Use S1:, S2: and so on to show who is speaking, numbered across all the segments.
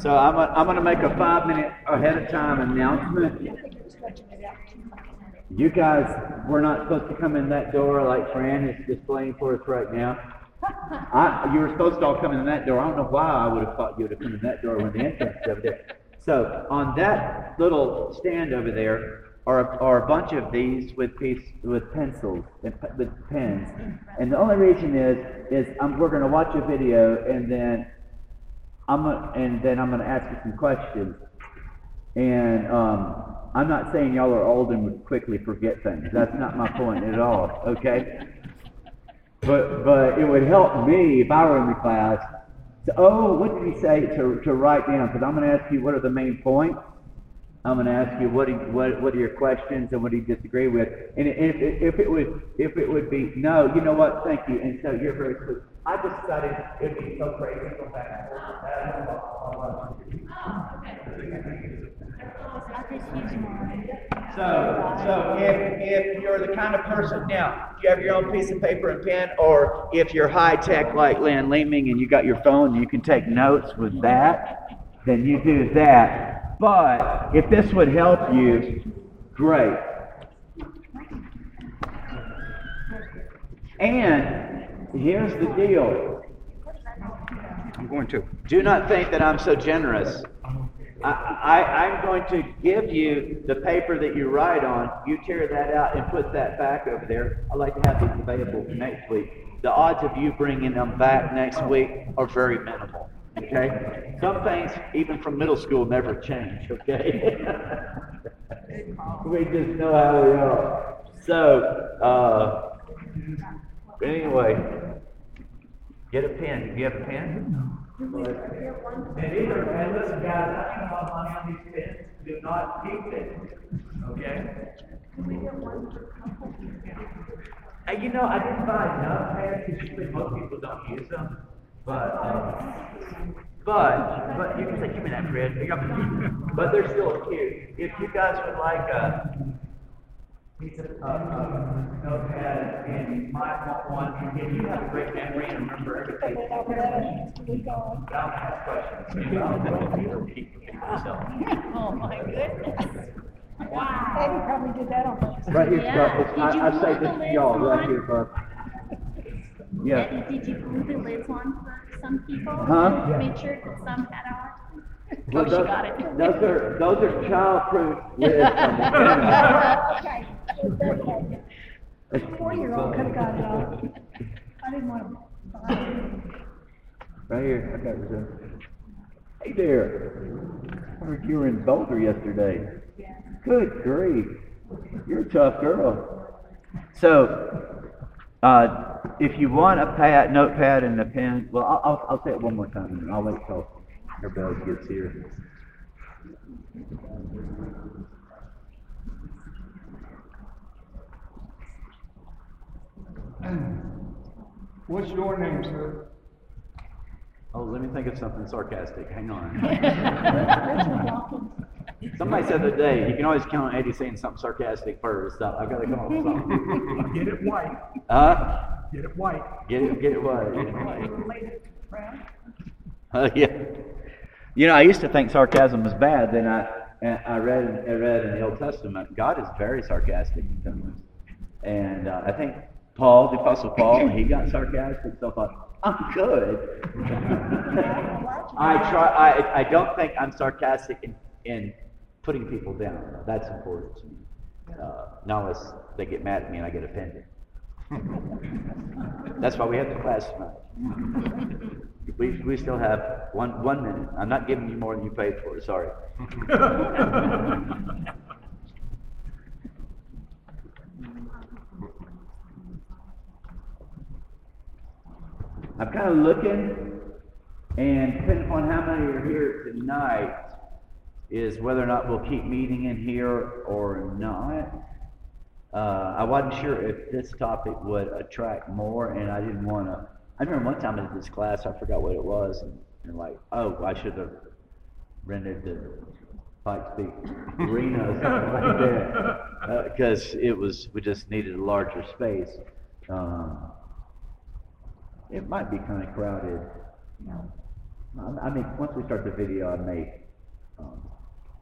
S1: So I'm, I'm gonna make a five minute ahead of time announcement. You guys were not supposed to come in that door like Fran is displaying for us right now. I, you were supposed to all come in that door. I don't know why I would have thought you would have come in that door when the entrance is over there. So on that little stand over there are, are a bunch of these with piece, with pencils and with pens. And the only reason is, is um, we're gonna watch a video and then I'm gonna, and then I'm gonna ask you some questions. And um, I'm not saying y'all are old and would quickly forget things. That's not my point at all. Okay. But but it would help me if I were in the class. To, oh, what did he say to, to write down? Because I'm going to ask you what are the main points. I'm going to ask you what, what what are your questions and what do you disagree with. And if, if, it would if it would be no, you know what? Thank you. And so you're very. I just decided it would be so crazy to go back and forth. Don't know. So, so if, if you're the kind of person, now, you have your own piece of paper and pen, or if you're high tech like Lynn Leeming and you got your phone, you can take notes with that, then you do that. But if this would help you, great. And here's the deal.
S2: I'm going to.
S1: Do not think that I'm so generous. I, I, I'm going to give you the paper that you write on. You tear that out and put that back over there. I'd like to have these available for next week. The odds of you bringing them back next week are very minimal. Okay? Some things, even from middle school, never change. Okay? we just know how we are. So, uh, anyway, get a pen. Do you have a pen? And are, and listen, guys, I lot of money on these pens. Do not keep it. Okay? And you know, I didn't buy enough pens because usually most people don't use them. But, um, but, but you can say, give me that, Fred. But they're still cute. If you guys would like a piece of, uh, uh, notepad and you might want one, and you have a great memory and remember everything. I'll ask questions. I'll keep it.
S3: Oh, my goodness. Wow.
S4: Eddie probably did that on purpose.
S1: Right here,
S3: Yeah.
S1: Bub. It's-
S3: Did you
S1: I, I say this
S3: the
S1: to y'all
S3: lids
S1: right
S3: on?
S1: here, Bub. Yeah.
S3: Eddie, did you glue the lids on for some people?
S1: Huh?
S3: Made sure that some had allergies?
S1: Well,
S3: Oh, she
S1: those,
S3: got it.
S1: those are those are child-proof lids. on the
S4: Okay, okay. Four-year-old could have got it. I didn't want to. buy it.
S1: Right here, I got reserved. Hey there. I heard you were in Boulder yesterday. Good grief. You're a tough girl. So, uh, if you want a pad, notepad and a pen, well, I'll, I'll, I'll say it one more time and I'll wait till everybody gets here.
S2: What's your name, sir?
S1: Oh, let me think of something sarcastic. Hang on. Somebody said the other day, you can always count on Eddie saying something sarcastic first. So I've got to come up with something.
S2: Get it white.
S1: Huh?
S2: Get it white.
S1: Get it, get it what? Get it what? Uh, yeah. You know, I used to think sarcasm was bad. Then I, I read, in- I read in the Old Testament, God is very sarcastic in times. And uh, I think Paul, the Apostle Paul, he got sarcastic. So I thought, I'm good. I try. I, I don't think I'm sarcastic in, in putting people down. That's important to me. Uh, not unless they get mad at me and I get offended. That's why we have the class tonight. We, we still have one, one minute. I'm not giving you more than you paid for, sorry. I'm kind of looking, and depending on how many are here tonight, is whether or not we'll keep meeting in here or not. Uh, I wasn't sure if this topic would attract more, and I didn't want to. I remember one time in this class, I forgot what it was, and, and like, oh, I should have rented the Pikes Peak Arena or something like that, because it was we just needed a larger space. Um, it might be kind of crowded. I I mean, once we start the video, I may, um,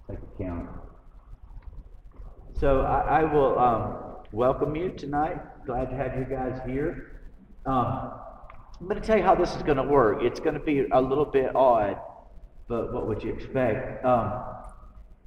S1: take a count. So I, I will, um, welcome you tonight. Glad to have you guys here. Um, I'm gonna tell you how this is gonna work. It's gonna be a little bit odd, but what would you expect? Um,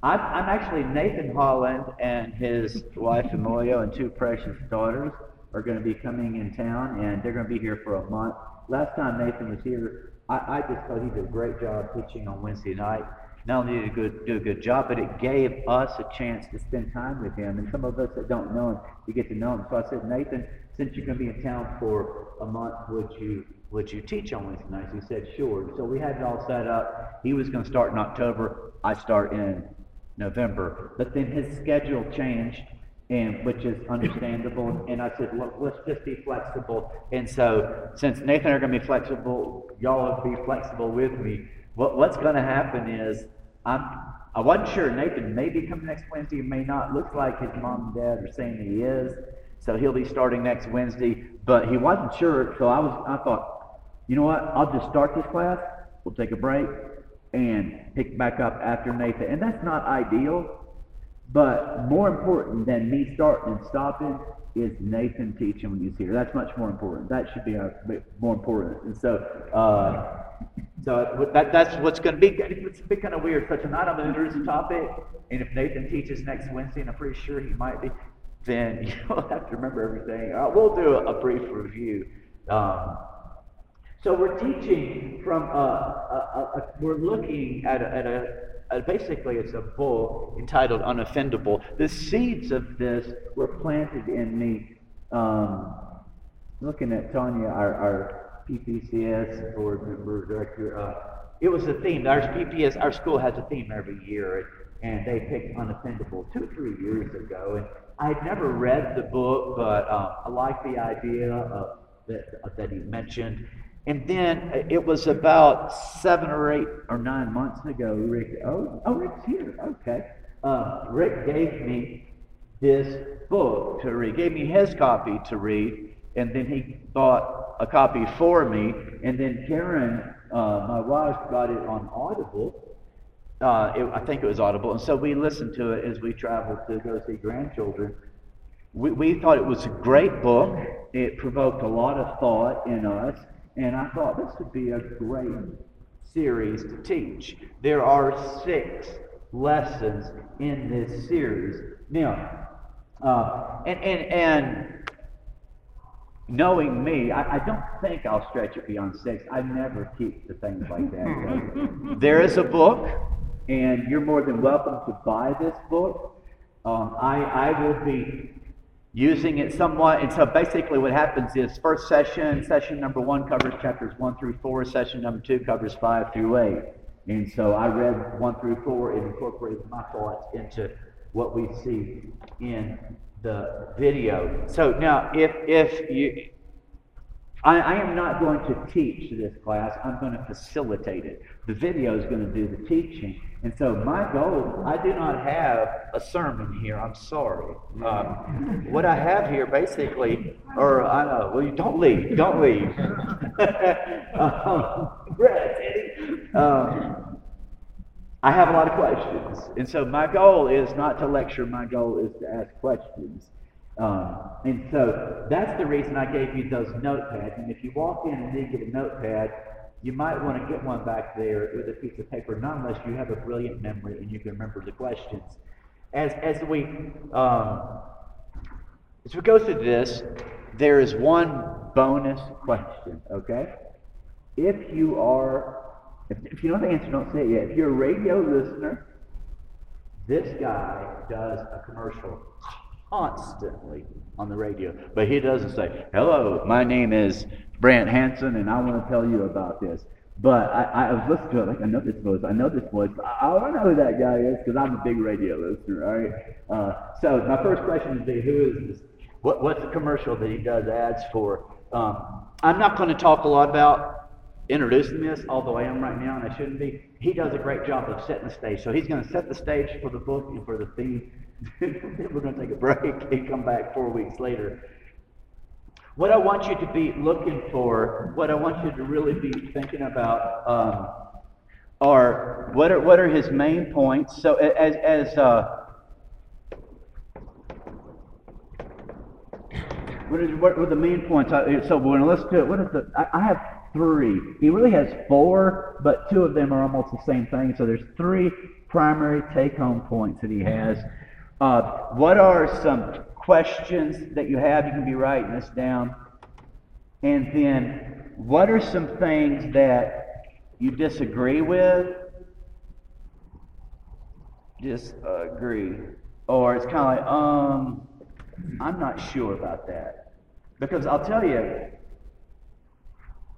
S1: I'm, I'm actually Nathan Holland and his wife Emilio and two precious daughters are going to be coming in town and they're going to be here for a month. Last time Nathan was here, I, I just thought he did a great job teaching on Wednesday night. Not only did he good, do a good job, but it gave us a chance to spend time with him. And some of us that don't know him, you get to know him. So I said, Nathan, since you're going to be in town for a month, would you would you teach on Wednesday nights? He said, sure. So we had it all set up. He was going to start in October. I start in November. But then his schedule changed, and which is understandable. And I said, look, let's just be flexible. And so, since Nathan are going to be flexible, y'all will be flexible with me. What, what's going to happen is, I'm, I wasn't sure. Nathan may be coming next Wednesday, may not. Looks like his mom and dad are saying he is. So he'll be starting next Wednesday, but he wasn't sure. So I was, I thought, you know what? I'll just start this class. We'll take a break and pick back up after Nathan. And that's not ideal, but more important than me starting and stopping is Nathan teaching when he's here. That's much more important. That should be more important. And so, uh, so that, that's what's going to be. It's be kind of weird. Such a night I'm going to introduce a topic, and if Nathan teaches next Wednesday, and I'm pretty sure he might be, then you'll have to remember everything. Uh, we'll do a, a brief review. Um, so we're teaching from, a, a, a, we're looking at, at a, basically it's a book entitled Unoffendable. The seeds of this were planted in me. Um, looking at Tanya, our, our PPCS board member, director, uh, it was a theme. Our PPS, our school has a theme every year, and they picked Unoffendable two, three years ago. And I'd never read the book, but uh, I like the idea of, that, that he mentioned. And then uh, it was about seven or eight or nine months ago, Rick, oh, oh Rick's here, okay. Uh, Rick gave me this book to read, gave me his copy to read, and then he bought a copy for me, and then Karen, uh, my wife, got it on Audible. Uh, it, I think it was Audible, and so we listened to it as we traveled to go see grandchildren. We, we thought it was a great book. It provoked a lot of thought in us. And I thought this would be a great series to teach. There are six lessons in this series. Now, uh, and, and, and knowing me, I, I, don't think I'll stretch it beyond six. I never keep the things like that. there is a book, and you're more than welcome to buy this book. Um, I, I will be using it somewhat. And so basically, what happens is first session, session number one covers chapters one through four, session number two covers five through eight. And so I read one through four and incorporated my thoughts into what we see in the video. So now, if if you I, I, am not going to teach this class. I'm going to facilitate it. The video is going to do the teaching. And so my goal, I do not have a sermon here. I'm sorry. Um, what I have here basically, or I know, well, you don't leave. Don't leave. um, um, I have a lot of questions. And so my goal is not to lecture. My goal is to ask questions. Um, and so that's the reason I gave you those notepads. And if you walk in and to get a notepad, you might want to get one back there with a piece of paper, not unless you have a brilliant memory and you can remember the questions. As, as we um, as we go through this, there is one bonus question, okay? If you are, if, if you don't know the answer, don't say it yet. If you're a radio listener, this guy does a commercial constantly on the radio. But he doesn't say, Hello, my name is Brant Hanson, and I want to tell you about this. But I, I was listening to it, like, I know this voice, I know this voice, I, I don't know who that guy is because I'm a big radio listener, all right? Uh, so my first question would be, who is this? What, what's the commercial that he does ads for? Um, I'm not going to talk a lot about introducing this, although I am right now and I shouldn't be. He does a great job of setting the stage. So he's going to set the stage for the book and for the theme We're going to take a break and come back four weeks later. What I want you to be looking for, what I want you to really be thinking about, um, are what are what are his main points? So as as uh, what is what were the main points? So when let's do it. What is the? I, I have three. He really has four, but two of them are almost the same thing. So there's three primary take-home points that he has. Uh, what are some questions that you have? You can be writing this down. And then, what are some things that you disagree with? Disagree. Or it's kind of like, um, I'm not sure about that. Because I'll tell you,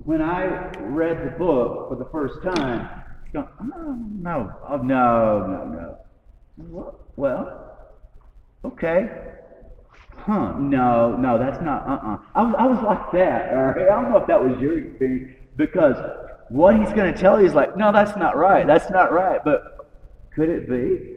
S1: when I read the book for the first time, I go, oh, no, oh, no, no, no. Well, okay. Huh, no, no, that's not, uh-uh. I was, I was like that, all right? I don't know if that was your experience, because what he's going to tell you is like, no, that's not right, that's not right, but could it be?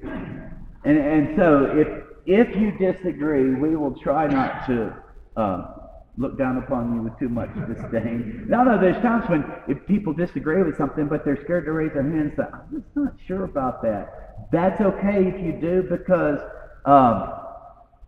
S1: And, and so if, if you disagree, we will try not to uh, look down upon you with too much disdain. No, no, there's times when if people disagree with something, but they're scared to raise their hands, say, I'm just not sure about that. That's okay if you do, because um,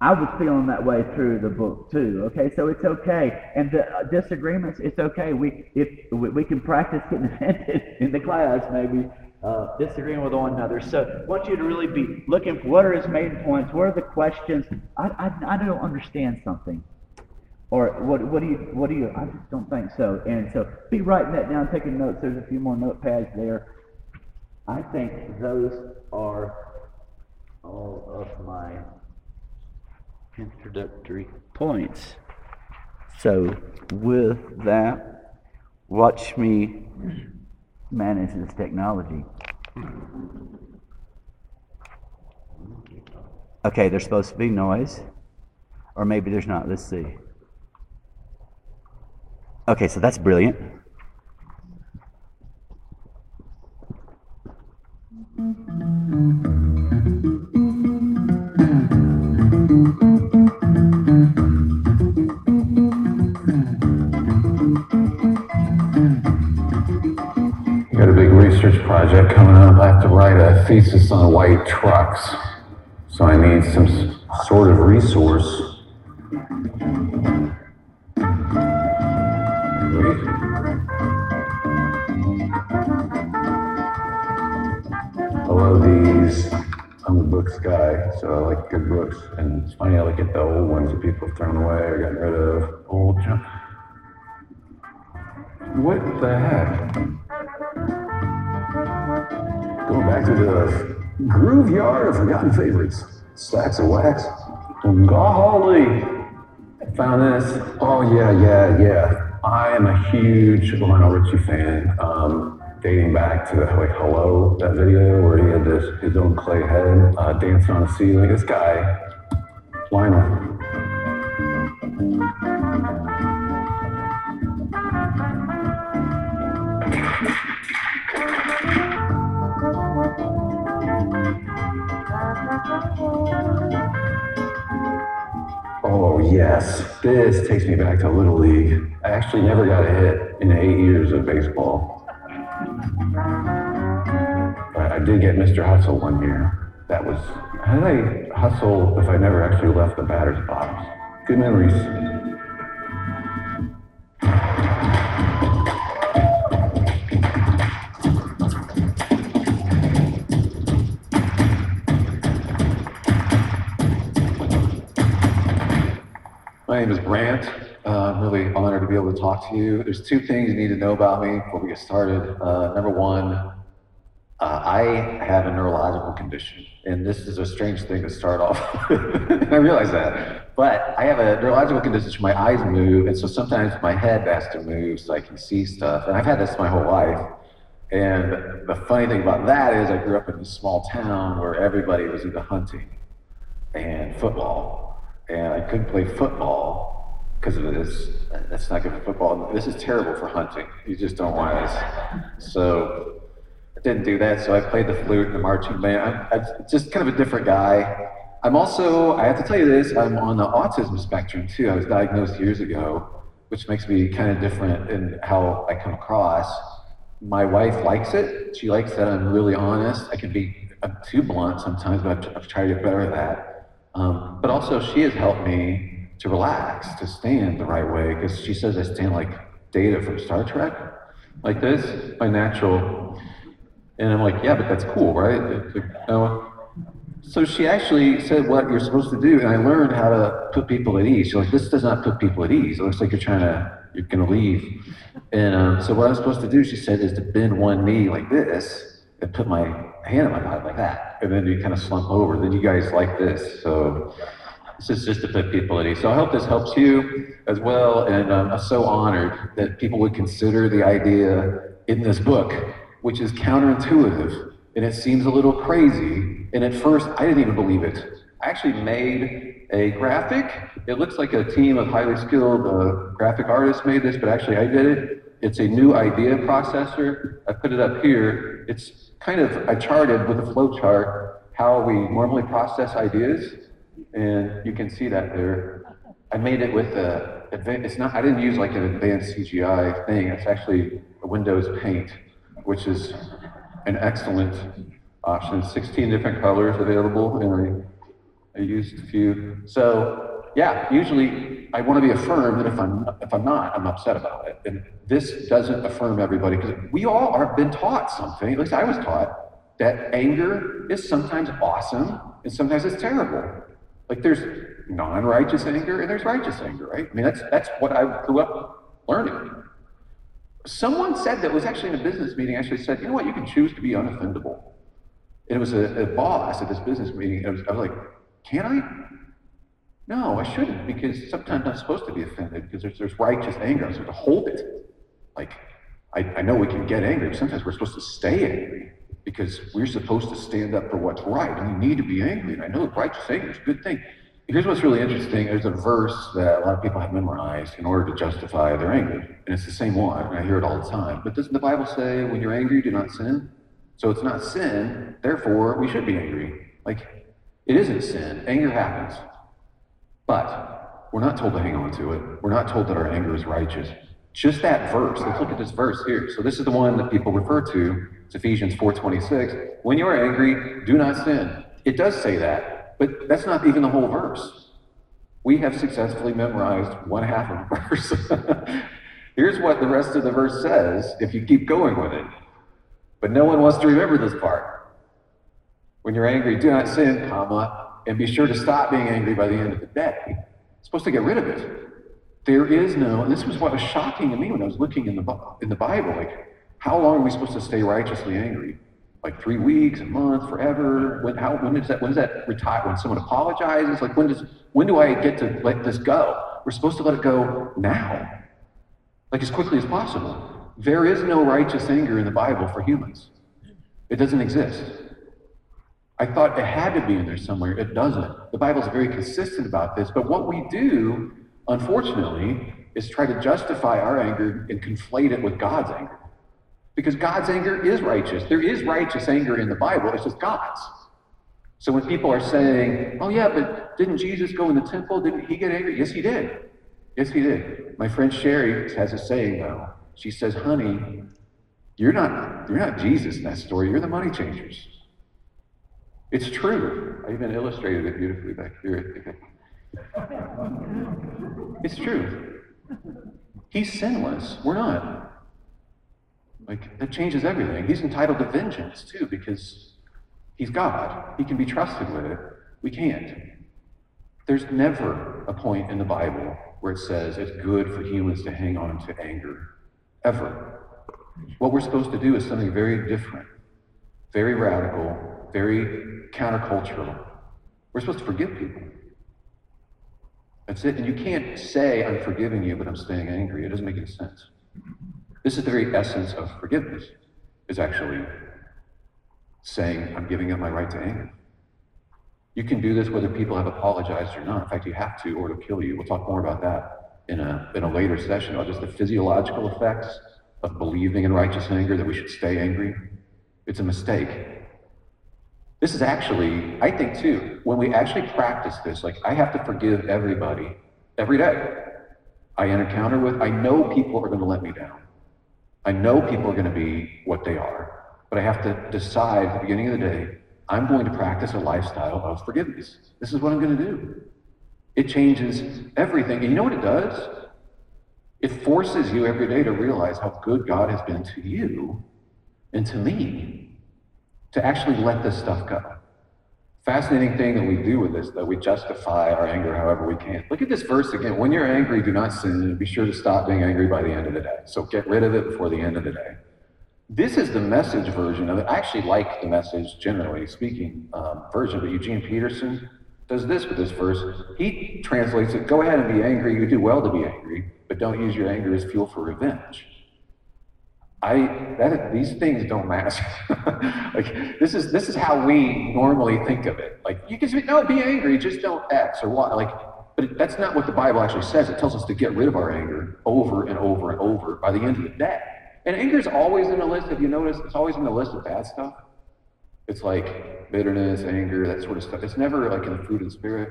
S1: I was feeling that way through the book too. Okay, so it's okay, and the uh, disagreements, it's okay. We if we, we can practice getting offended in the class, maybe uh, disagreeing with one another. So I want you to really be looking for what are his main points, what are the questions. I I, I don't understand something. Or what, what do you, what do you, I just don't think so. And so be writing that down, taking notes. There's a few more notepads there. I think those are all of my introductory points. So with that, watch me manage this technology. Okay, there's supposed to be noise, or maybe there's not. Let's see. Okay, so that's brilliant.
S5: Got research project coming up. I have to write a thesis on white trucks. So I need some sort of resource. Love these. I'm a books guy, so I like good books. And it's funny, I look at the old ones that people have thrown away or gotten rid of. Old junk. What the heck? Going back to the groove yard of forgotten favorites. Stacks of wax. Golly. Found this. Oh, yeah, yeah, yeah. I am a huge Lionel Richie fan. Um, dating back to like Hello, that video where he had this his own clay head uh, dancing on the ceiling. This guy, Lionel. Oh, yes. This takes me back to Little League. I actually never got a hit in eight years of baseball. But I did get Mr. Hustle one year. That was, how did I hustle if I never actually left the batter's box? Good memories. To. There's two things you need to know about me before we get started. Uh, number one, uh, I have a neurological condition, and this is a strange thing to start off. I realize that. But I have a neurological condition where my eyes move, and so sometimes my head has to move so I can see stuff. And I've had this my whole life. And the funny thing about that is, I grew up in a small town where everybody was into hunting and football. And I couldn't play football because of this. That's not good for football. This is terrible for hunting. You just don't want this. So I didn't do that. So I played the flute and the marching band. I'm, I'm just kind of a different guy. I'm also, I have to tell you this, I'm on the autism spectrum too. I was diagnosed years ago, which makes me kind of different in how I come across. my wife likes it. She likes that I'm really honest. I can be I'm too blunt sometimes, but I've, I've tried to get better at that. Um, but also, she has helped me to relax, to stand the right way, because she says I stand like Data from Star Trek, like this, my natural. And I'm like, yeah, but that's cool, right? So she actually said what you're supposed to do, and I learned how to put people at ease. She's like, this does not put people at ease. It looks like you're trying to, you're gonna leave. And um, so what I'm supposed to do, she said, is to bend one knee like this and put my hand on my body like that, and then you kind of slump over. Then you guys like this. So this is just to put people at ease. So I hope this helps you as well. And um, I'm so honored that people would consider the idea in this book, which is counterintuitive and it seems a little crazy. And at first, I didn't even believe it. I actually made a graphic. It looks like a team of highly skilled uh, graphic artists made this, but actually I did it. It's a new idea processor. I put it up here. It's kind of, I charted with a flow chart how we normally process ideas, and you can see that there. I made it with a, it's not, I didn't use like an advanced CGI thing. It's actually a Windows Paint, which is an excellent option. 16 different colors available, and I, I used a few. So yeah, usually I want to be affirmed, and if I'm if I'm not, I'm upset about it. And this doesn't affirm everybody because we all are been taught something. At least I was taught that anger is sometimes awesome and sometimes it's terrible. Like there's non-righteous anger and there's righteous anger, right? I mean that's that's what I grew up learning. Someone said that was actually in a business meeting, actually said, you know what, you can choose to be unoffendable. And it was a, a boss at this business meeting. I was, I was like, can I? No, I shouldn't, because sometimes I'm supposed to be offended because there's, there's righteous anger. I'm supposed to hold it. Like, I, I know we can get angry, but sometimes we're supposed to stay angry because we're supposed to stand up for what's right. And we need to be angry. And I know righteous anger is a good thing. Here's what's really interesting. There's a verse that a lot of people have memorized in order to justify their anger. And it's the same one. I hear it all the time. But doesn't the Bible say, when you're angry, do not sin? So it's not sin, therefore we should be angry. Like, it isn't sin. Anger happens. But we're not told to hang on to it. We're not told that our anger is righteous. Just that verse. Let's look at this verse here. So this is the one that people refer to. It's Ephesians 4:26. When you are angry, do not sin. It does say that. But that's not even the whole verse. We have successfully memorized one half of the verse. Here's what the rest of the verse says if you keep going with it. But no one wants to remember this part. When you're angry, do not sin, comma, and be sure to stop being angry by the end of the day. Supposed to get rid of it. There is no, and this was what was shocking to me when I was looking in the, in the Bible, like, how long are we supposed to stay righteously angry? like three weeks, a month, forever? When how that when does that retire? When someone apologizes? Like when does when do I get to let this go? We're supposed to let it go now. Like as quickly as possible. There is no righteous anger in the Bible for humans. It doesn't exist. I thought it had to be in there somewhere. It doesn't. The Bible's very consistent about this. But what we do, unfortunately, is try to justify our anger and conflate it with God's anger. Because God's anger is righteous. There is righteous anger in the Bible, it's just God's. So when people are saying, oh, yeah, but didn't Jesus go in the temple? Didn't he get angry? Yes, he did. Yes, he did. My friend Sherry has a saying, though. She says, honey, you're not, you're not Jesus in that story. You're the money changers. It's true. I even illustrated it beautifully back here. It's true. He's sinless. We're not. Like, that changes everything. He's entitled to vengeance, too, because he's God. He can be trusted with it. We can't. There's never a point in the Bible where it says it's good for humans to hang on to anger. Ever. What we're supposed to do is something very different, very radical, very countercultural. We're supposed to forgive people. That's it. And you can't say, I'm forgiving you, but I'm staying angry. It doesn't make any sense. This is the very essence of forgiveness, is actually saying, I'm giving up my right to anger. You can do this whether people have apologized or not. In fact, you have to, or it'll kill you. We'll talk more about that in a, in a later session about just the physiological effects of believing in righteous anger, that we should stay angry. It's a mistake. This is actually, I think too, when we actually practice this, like I have to forgive everybody every day I encounter with, I know people are going to let me down. I know people are going to be what they are, but I have to decide at the beginning of the day, I'm going to practice a lifestyle of forgiveness. This is what I'm going to do. It changes everything. And you know what it does? It forces you every day to realize how good God has been to you and to me to actually let this stuff go. Fascinating thing that we do with this, that we justify our anger however we can. Look at this verse again. When you're angry, do not sin, be sure to stop being angry by the end of the day. So get rid of it before the end of the day. This is the message version of it. I actually like the message, generally speaking, um, version, but Eugene Peterson does this with this verse. He translates it Go ahead and be angry. You do well to be angry, but don't use your anger as fuel for revenge. I that these things don't matter. like this is this is how we normally think of it. Like you can no, be angry, just don't X or Y. Like, but that's not what the Bible actually says. It tells us to get rid of our anger over and over and over by the end of the day. And anger is always in the list. If you notice, it's always in the list of bad stuff. It's like bitterness, anger, that sort of stuff. It's never like in the fruit and spirit.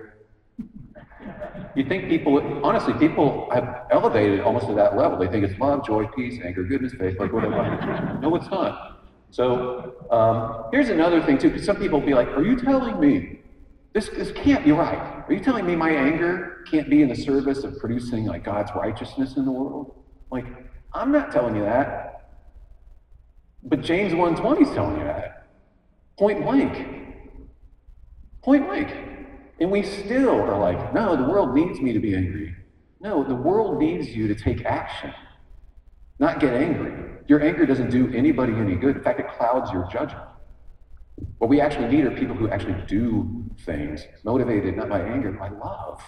S5: You think people, honestly, people have elevated almost to that level. They think it's love, joy, peace, anger, goodness, faith, like whatever. no, it's not. So um, here's another thing too. Because some people will be like, "Are you telling me this? This can't be right. Are you telling me my anger can't be in the service of producing like God's righteousness in the world? Like, I'm not telling you that. But James 1:20 is telling you that. Point blank. Point blank. And we still are like, no, the world needs me to be angry. No, the world needs you to take action, not get angry. Your anger doesn't do anybody any good. In fact, it clouds your judgment. What we actually need are people who actually do things, motivated not by anger, by love.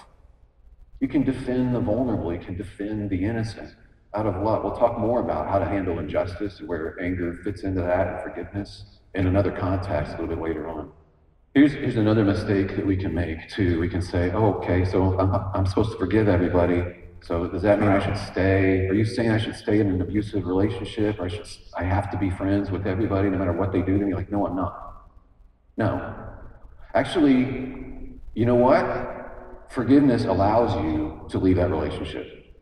S5: You can defend the vulnerable, you can defend the innocent out of love. We'll talk more about how to handle injustice, and where anger fits into that, and forgiveness in another context a little bit later on. Here's, here's another mistake that we can make too. We can say, oh, okay, so I'm, I'm supposed to forgive everybody. So does that mean I should stay? Are you saying I should stay in an abusive relationship? Or I, should, I have to be friends with everybody no matter what they do to me? Like, no, I'm not. No. Actually, you know what? Forgiveness allows you to leave that relationship.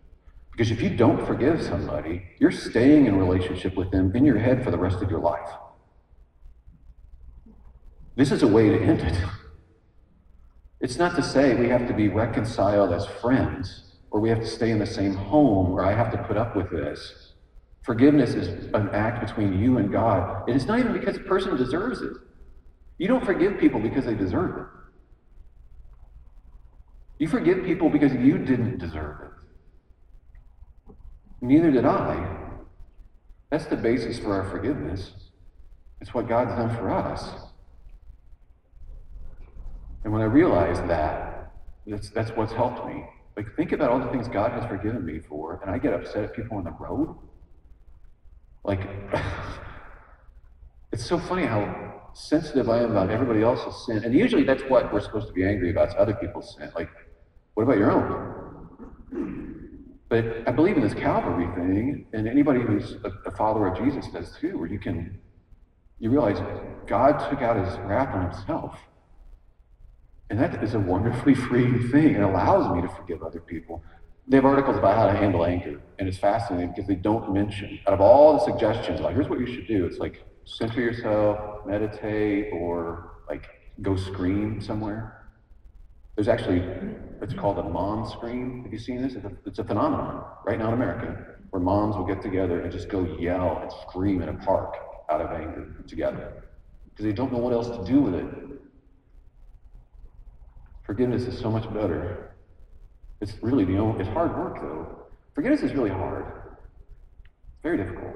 S5: Because if you don't forgive somebody, you're staying in a relationship with them in your head for the rest of your life. This is a way to end it. It's not to say we have to be reconciled as friends, or we have to stay in the same home, or I have to put up with this. Forgiveness is an act between you and God. And it's not even because a person deserves it. You don't forgive people because they deserve it. You forgive people because you didn't deserve it. Neither did I. That's the basis for our forgiveness. It's what God's done for us. And when I realized that, that's, that's what's helped me. Like, think about all the things God has forgiven me for, and I get upset at people on the road. Like, it's so funny how sensitive I am about everybody else's sin. And usually that's what we're supposed to be angry about, is other people's sin. Like, what about your own? But I believe in this Calvary thing, and anybody who's a, a follower of Jesus does too, where you can, you realize God took out his wrath on himself and that is a wonderfully freeing thing. It allows me to forgive other people. They have articles about how to handle anger, and it's fascinating because they don't mention, out of all the suggestions, like, here's what you should do. It's like, center yourself, meditate, or like, go scream somewhere. There's actually, it's called a mom scream. Have you seen this? It's a, it's a phenomenon right now in America where moms will get together and just go yell and scream in a park out of anger together because they don't know what else to do with it. Forgiveness is so much better. It's really the only, it's hard work though. Forgiveness is really hard. Very difficult.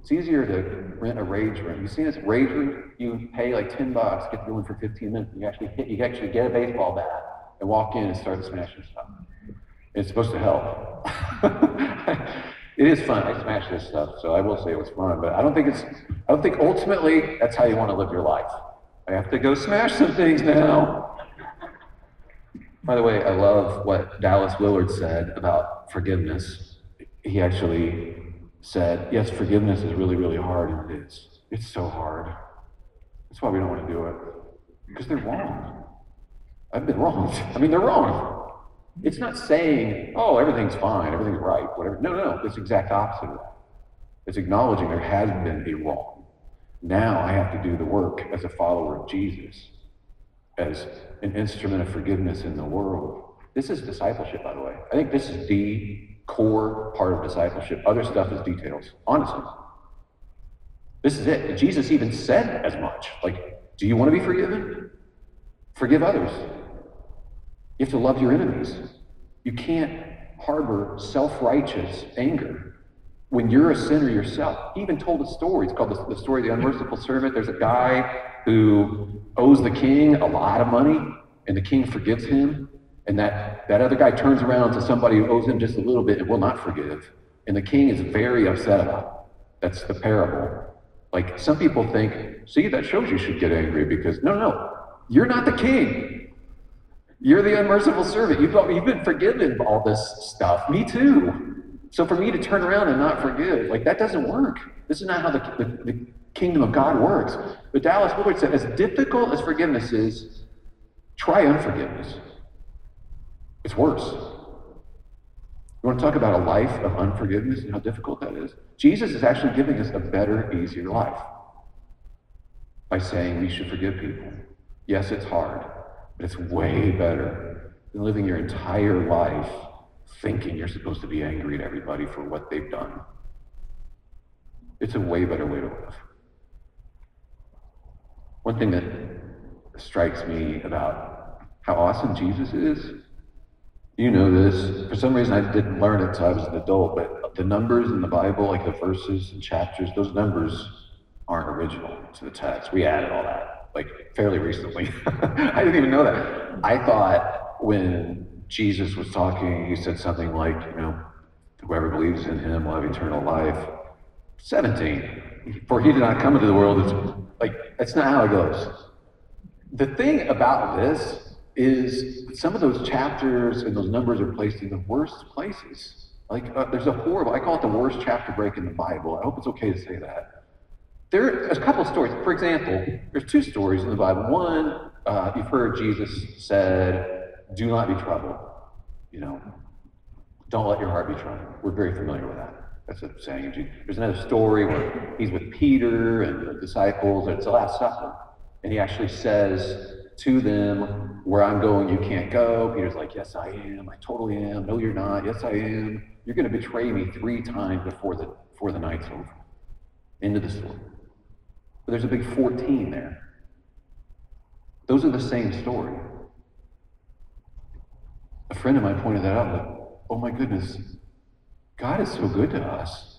S5: It's easier to rent a rage room. You see this rage room? You pay like 10 bucks, get to go in for 15 minutes. You actually hit, you actually get a baseball bat and walk in and start smashing stuff. It's supposed to help. it is fun. I smash this stuff, so I will say it was fun. But I don't think it's. I don't think ultimately that's how you want to live your life. I have to go smash some things now. By the way, I love what Dallas Willard said about forgiveness. He actually said, Yes, forgiveness is really, really hard, and it is. It's so hard. That's why we don't want to do it. Because they're wrong. I've been wrong. I mean, they're wrong. It's not saying, oh, everything's fine, everything's right, whatever. No, no, no. It's the exact opposite of that. It's acknowledging there has been a wrong. Now I have to do the work as a follower of Jesus, as an instrument of forgiveness in the world. This is discipleship, by the way. I think this is the core part of discipleship. Other stuff is details, honestly. This is it. Jesus even said as much. Like, do you want to be forgiven? Forgive others. You have to love your enemies. You can't harbor self righteous anger when you're a sinner yourself. He even told a story. It's called the, the story of the unmerciful servant. There's a guy who owes the king a lot of money, and the king forgives him. And that, that other guy turns around to somebody who owes him just a little bit and will not forgive. And the king is very upset about it. That's the parable. Like some people think, see, that shows you should get angry because no, no, you're not the king. You're the unmerciful servant. You've, you've been forgiven all this stuff. Me too. So for me to turn around and not forgive, like that doesn't work. This is not how the, the, the kingdom of God works. But Dallas Willard said, as difficult as forgiveness is, try unforgiveness. It's worse. You want to talk about a life of unforgiveness and how difficult that is? Jesus is actually giving us a better, easier life by saying we should forgive people. Yes, it's hard, but it's way better than living your entire life thinking you're supposed to be angry at everybody for what they've done. It's a way better way to live. One thing that strikes me about how awesome Jesus is, you know this. For some reason, I didn't learn it until I was an adult, but the numbers in the Bible, like the verses and chapters, those numbers aren't original to the text. We added all that, like fairly recently. I didn't even know that. I thought when Jesus was talking, he said something like, you know, whoever believes in him will have eternal life. 17. For he did not come into the world as, like, that's not how it goes. The thing about this is some of those chapters and those numbers are placed in the worst places. Like, uh, there's a horrible, I call it the worst chapter break in the Bible. I hope it's okay to say that. There's a couple of stories. For example, there's two stories in the Bible. One, uh, you've heard Jesus said, do not be troubled. You know, don't let your heart be troubled. We're very familiar with that. That's a saying. There's another story where he's with Peter and the disciples, and it's the Last Supper. And he actually says to them, Where I'm going, you can't go. Peter's like, Yes, I am. I totally am. No, you're not. Yes, I am. You're going to betray me three times before the, before the night's over. Into the story. But there's a big 14 there. Those are the same story. A friend of mine pointed that out, like, oh my goodness, God is so good to us.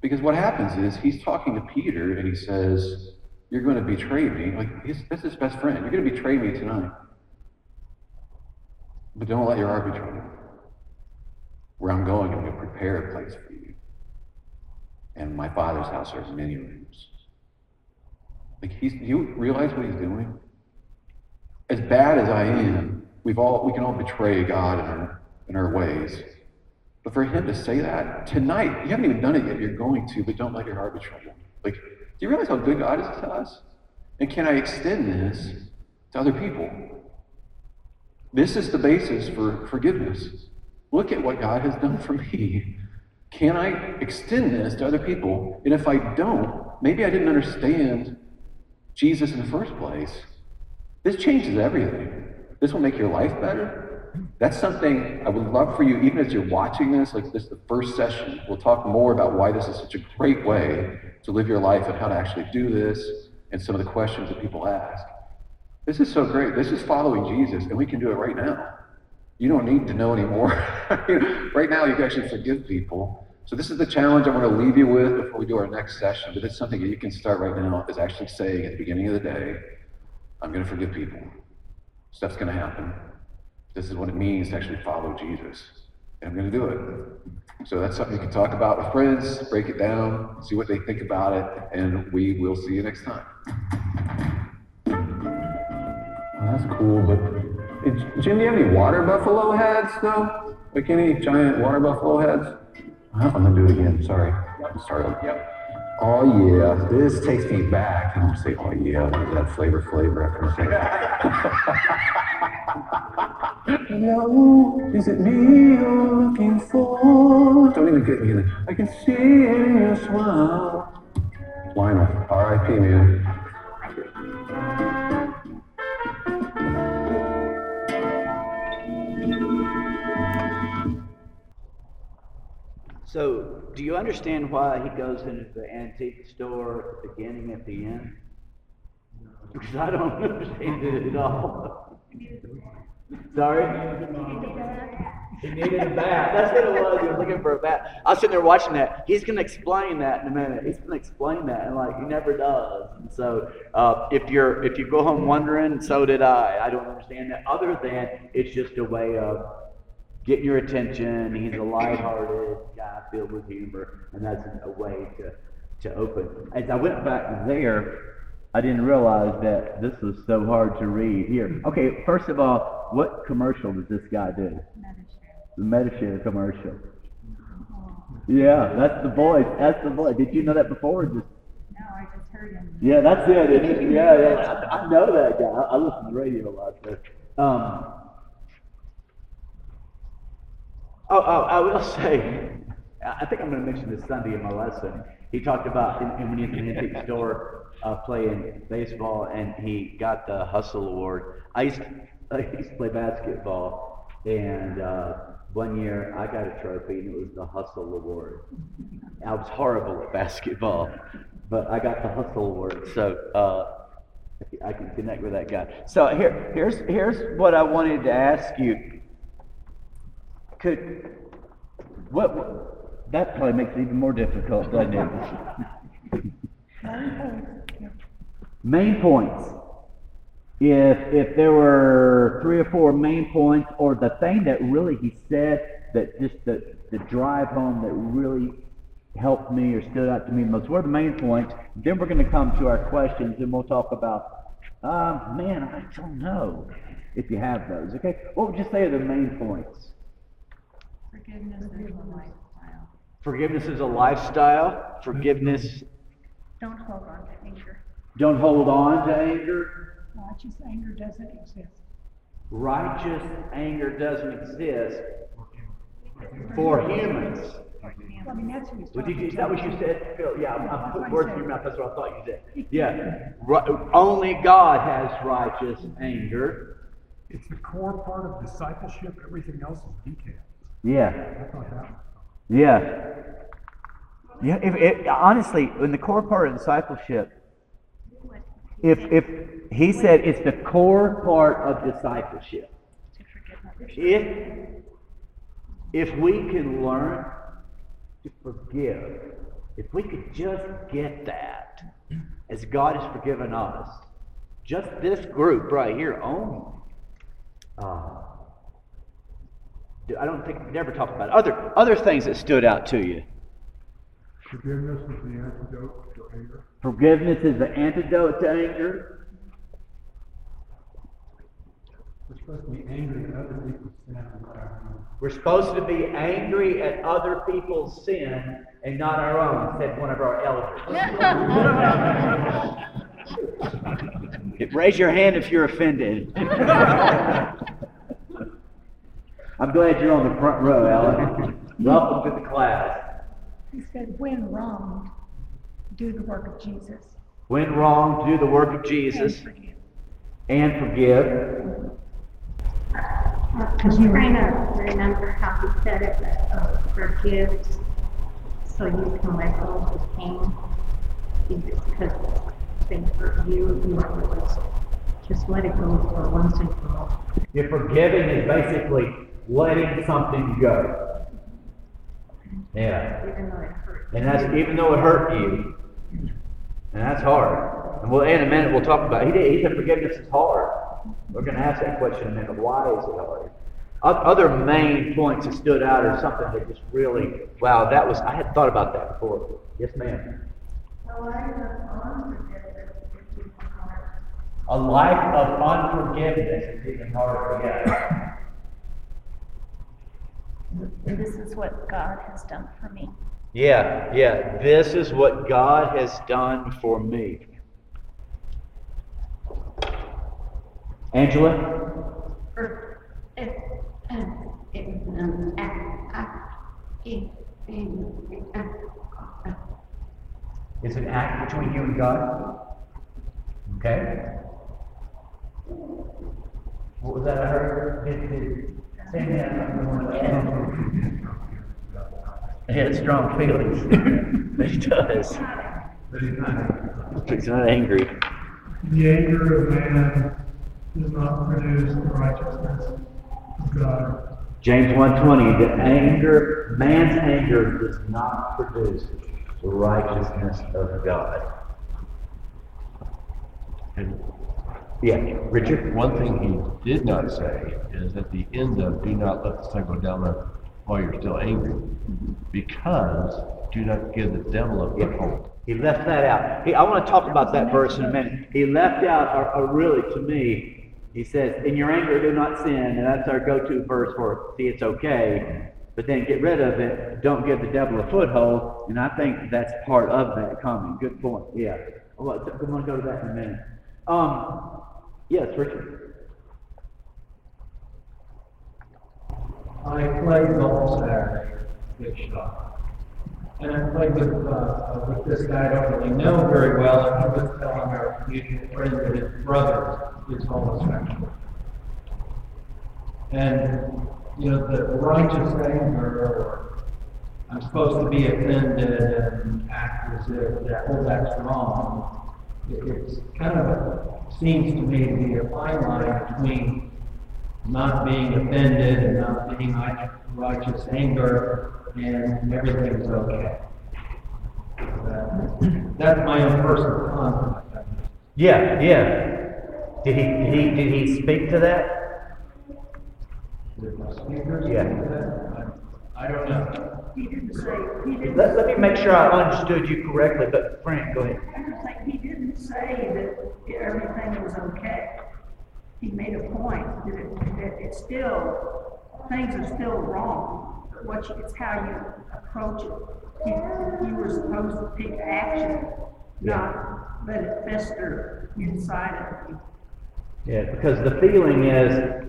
S5: Because what happens is he's talking to Peter and he says, You're going to betray me. Like, he's, that's his best friend. You're going to betray me tonight. But don't let your heart. Where I'm going, I'm going to prepare a place for you. And my father's house has many rooms. Like, he's, do you realize what he's doing? As bad as I am, we've all, we can all betray God in our, in our ways. But for him to say that tonight, you haven't even done it yet, you're going to, but don't let your heart be troubled. Like, do you realize how good God is to us? And can I extend this to other people? This is the basis for forgiveness. Look at what God has done for me. Can I extend this to other people? And if I don't, maybe I didn't understand Jesus in the first place. This changes everything. This will make your life better. That's something I would love for you, even as you're watching this, like this is the first session. We'll talk more about why this is such a great way to live your life and how to actually do this and some of the questions that people ask. This is so great. This is following Jesus, and we can do it right now. You don't need to know anymore. right now, you can actually forgive people. So this is the challenge I want to leave you with before we do our next session. But it's something that you can start right now is actually saying at the beginning of the day, I'm going to forgive people. Stuff's going to happen. This is what it means to actually follow Jesus. And I'm going to do it. So that's something you can talk about with friends, break it down, see what they think about it, and we will see you next time. Well, that's cool, but Jim, do you have any water buffalo heads though? Like any giant water buffalo heads? I'm gonna do it again. Sorry. Start over.
S2: Yep.
S5: Oh yeah, this takes me back. I don't say oh yeah, that flavor flavor after a second. Hello, is it me you're looking for? Don't even get me in it. I can see it in your smile. Lionel, R.I.P. man.
S1: So, do you understand why he goes into the antique store at the beginning at the end? Because I don't understand it at all. Sorry? He needed a bat. That's what it was. He was looking for a bat. I was sitting there watching that. He's going to explain that in a minute. He's going to explain that, and like he never does. And so, uh, if you're if you go home wondering, so did I. I don't understand that. Other than it's just a way of getting your attention. He's a lighthearted guy filled with humor, and that's a way to to open. As I went back there, I didn't realize that this was so hard to read. Here, okay. First of all, what commercial does this guy do? The Medishare commercial. Yeah, that's the voice. That's the voice. Did you know that before? Or just
S4: No, I just heard him.
S1: yeah, that's it. it. Yeah, yeah. I, I know that guy. I, I listen to the radio a lot. So. Um, oh, oh, I will say, I think I'm going to mention this Sunday in my lesson. He talked about in, in when he was in the antique store uh, playing baseball, and he got the Hustle Award. I used to, I used to play basketball, and uh, one year I got a trophy, and it was the Hustle Award. I was horrible at basketball, but I got the Hustle Award. So uh, I can connect with that guy. So here, here's here's what I wanted to ask you. Could what, what that probably makes it even more difficult, doesn't it? main points. If if there were three or four main points, or the thing that really he said that just the the drive home that really helped me or stood out to me most, what are the main points? Then we're going to come to our questions, and we'll talk about. Um, man, I don't know if you have those. Okay, what would you say are the main points?
S4: Forgiveness is a lifestyle.
S1: Forgiveness is a lifestyle. Forgiveness.
S4: Don't hold on to anger.
S1: Don't hold on to anger.
S4: Righteous anger doesn't exist.
S1: Righteous anger doesn't exist for humans.
S4: I mean, that's what he's
S1: did you, is that what you said, Phil? Yeah, I'm, I'm putting words in your mouth. That's what I thought you said. Yeah, Ri- only God has righteous anger.
S2: It's the core part of discipleship, everything else is detail.
S1: Yeah,
S2: I thought that was.
S1: yeah, yeah. If, it, honestly, in the core part of discipleship, if if he said it's the core part of discipleship, if if we can learn to forgive, if we could just get that, as God has forgiven us, just this group right here only. Uh, I don't think we never talked about it. other other things that stood out to you.
S2: Forgiveness is the antidote to anger.
S1: Forgiveness is the antidote to anger.
S2: We're supposed to be angry at other people's sin and not our own.
S1: We're supposed to be angry at other people's sin and not our own, said one of our elders. Raise your hand if you're offended. I'm glad you're on the front row, Alan. Welcome to the class.
S4: He said, when wronged, do the work of Jesus.
S1: When wronged, do the work of Jesus
S4: And forgive.
S1: and forgive.
S6: I'm trying to remember how he said it, that uh, forgives so you can let go of the pain. Because they hurt you, you have to just, just let it go for once and for all.
S1: Your forgiving is basically letting something go. Yeah.
S6: Even though it hurts.
S1: And that's even though it hurt you. And that's hard. And we'll in a minute we'll talk about he did, he said forgiveness is hard. We're gonna ask that question in a minute. Why is it hard? Other main points that stood out are something that just really wow, that was I hadn't thought about that before. Yes, ma'am. A life of unforgiveness is even harder, yeah.
S3: This is what God has done for me.
S1: Yeah, yeah. This is what God has done for me. Angela? It's an act between you and God. Okay? What was that I heard? Did- did- say that. He had strong feelings. but He does.
S2: But he's not.
S1: He's not angry.
S2: The anger of man does not produce the righteousness of God.
S1: James 1:20, the anger, man's anger does not produce the righteousness of God.
S7: And
S1: Yeah, Richard?
S7: one thing he did not say is at the end of, do not let the sun go down on- while you're still angry, because do not give the devil a foothold.
S1: He left that out. He, I want to talk about that verse in a minute. He left out, a, a really, to me, he says, "In your anger, do not sin," and that's our go-to verse for see it's okay. But then get rid of it. Don't give the devil a foothold. And I think that's part of that comment. Good point. Yeah. Well, I'm going to go to that in a minute. Um, yes, Richard.
S2: I played golf Saturday, big shot. And I played with, uh, with this guy I don't really know very well, he was telling our mutual friend that his brother is homosexual. And, you know, the righteous anger, or I'm supposed to be offended and act as if that, oh, that's wrong. It- It's kind of, seems to me to be a fine line between not being offended and not being righteous anger, and everything's okay. That- That's my own personal conflict.
S1: Yeah, yeah. Did he, did he, did he speak to that?
S2: Did my speakers
S1: Yeah.
S2: that? I I don't know.
S4: He didn't say, he didn't.
S1: Let, let me make sure I understood you correctly, but Frank, go ahead.
S4: I was like, he didn't say that everything was okay. He made a point that it, that it's still, things are still wrong, but what you, it's how you approach it. You, you were supposed to take action, not let it fester inside of you.
S1: Yeah, because the feeling is,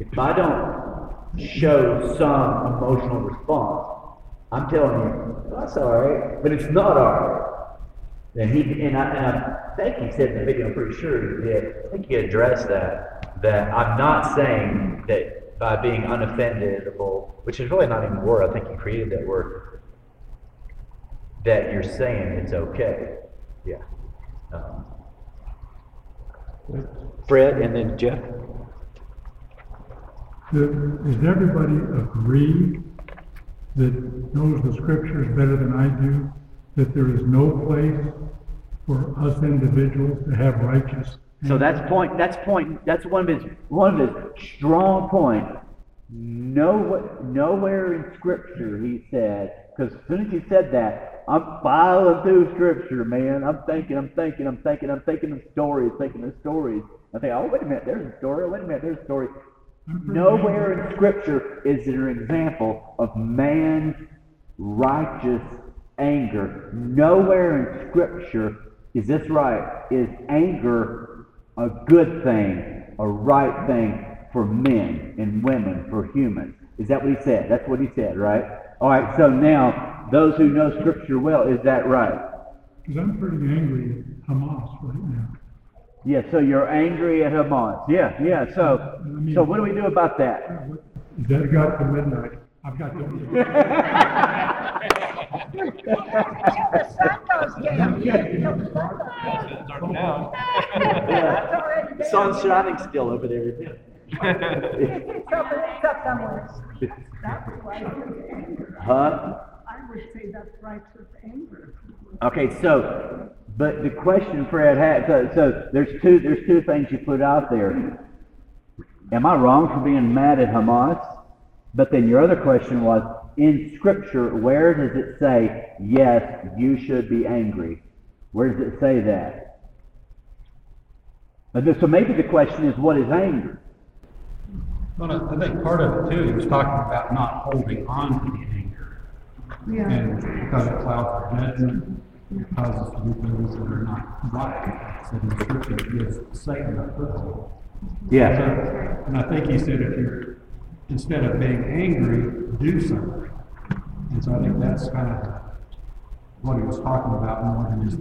S1: if I don't show some emotional response, I'm telling you, that's all right, but it's not all right. And he, and I, and I think he said in the video, I'm pretty sure he did, I think he addressed that, that I'm not saying that by being unoffendable, which is really not even a word, I think he created that word, that you're saying it's okay. Yeah. Um, Fred and then Jeff?
S8: Do- Does everybody agree that knows the scriptures better than I do, that there is no place for us individuals to have righteous?
S1: So that's point, that's point, that's one of his, one of his strong points. No, nowhere in scripture he said, because as soon as he said that, I'm filing through scripture, man. I'm thinking, I'm thinking, I'm thinking, I'm thinking of stories, thinking of stories. I think, oh, wait a minute, there's a story, wait a minute, there's a story. Nowhere in scripture is there an example of man's righteous anger. Nowhere in scripture is this right, is anger a good thing, a right thing for men and women, for humans. Is that what he said? That's what he said, right? All right, so now, those who know scripture well, is that right?
S8: Because I'm pretty angry at Hamas right now.
S1: Yeah, so you're angry at Hamas. Yeah, yeah, so, so what do we do about that?
S8: Is that got to midnight? I've got to.
S4: Sun.
S1: Sun's shining still over there.
S4: It's up, it's up somewhere. That's.
S1: Huh?
S4: I would say that's righteous anger.
S1: Okay, so, but the question Fred had, so, so there's two, there's two things you put out there. Am I wrong for being mad at Hamas? But then your other question was, in Scripture, where does it say, yes, you should be angry? Where does it say that? So maybe the question is, what is anger?
S2: Well, I I think part of it too, he was talking about not holding on to the anger. And because it clouds our judgment, it causes us to do things that are not right. So the scripture gives Satan a foothold.
S1: Yeah.
S9: And I think he said if you're, instead of being angry, do something. And so I think that's kind of what he was talking about, more than just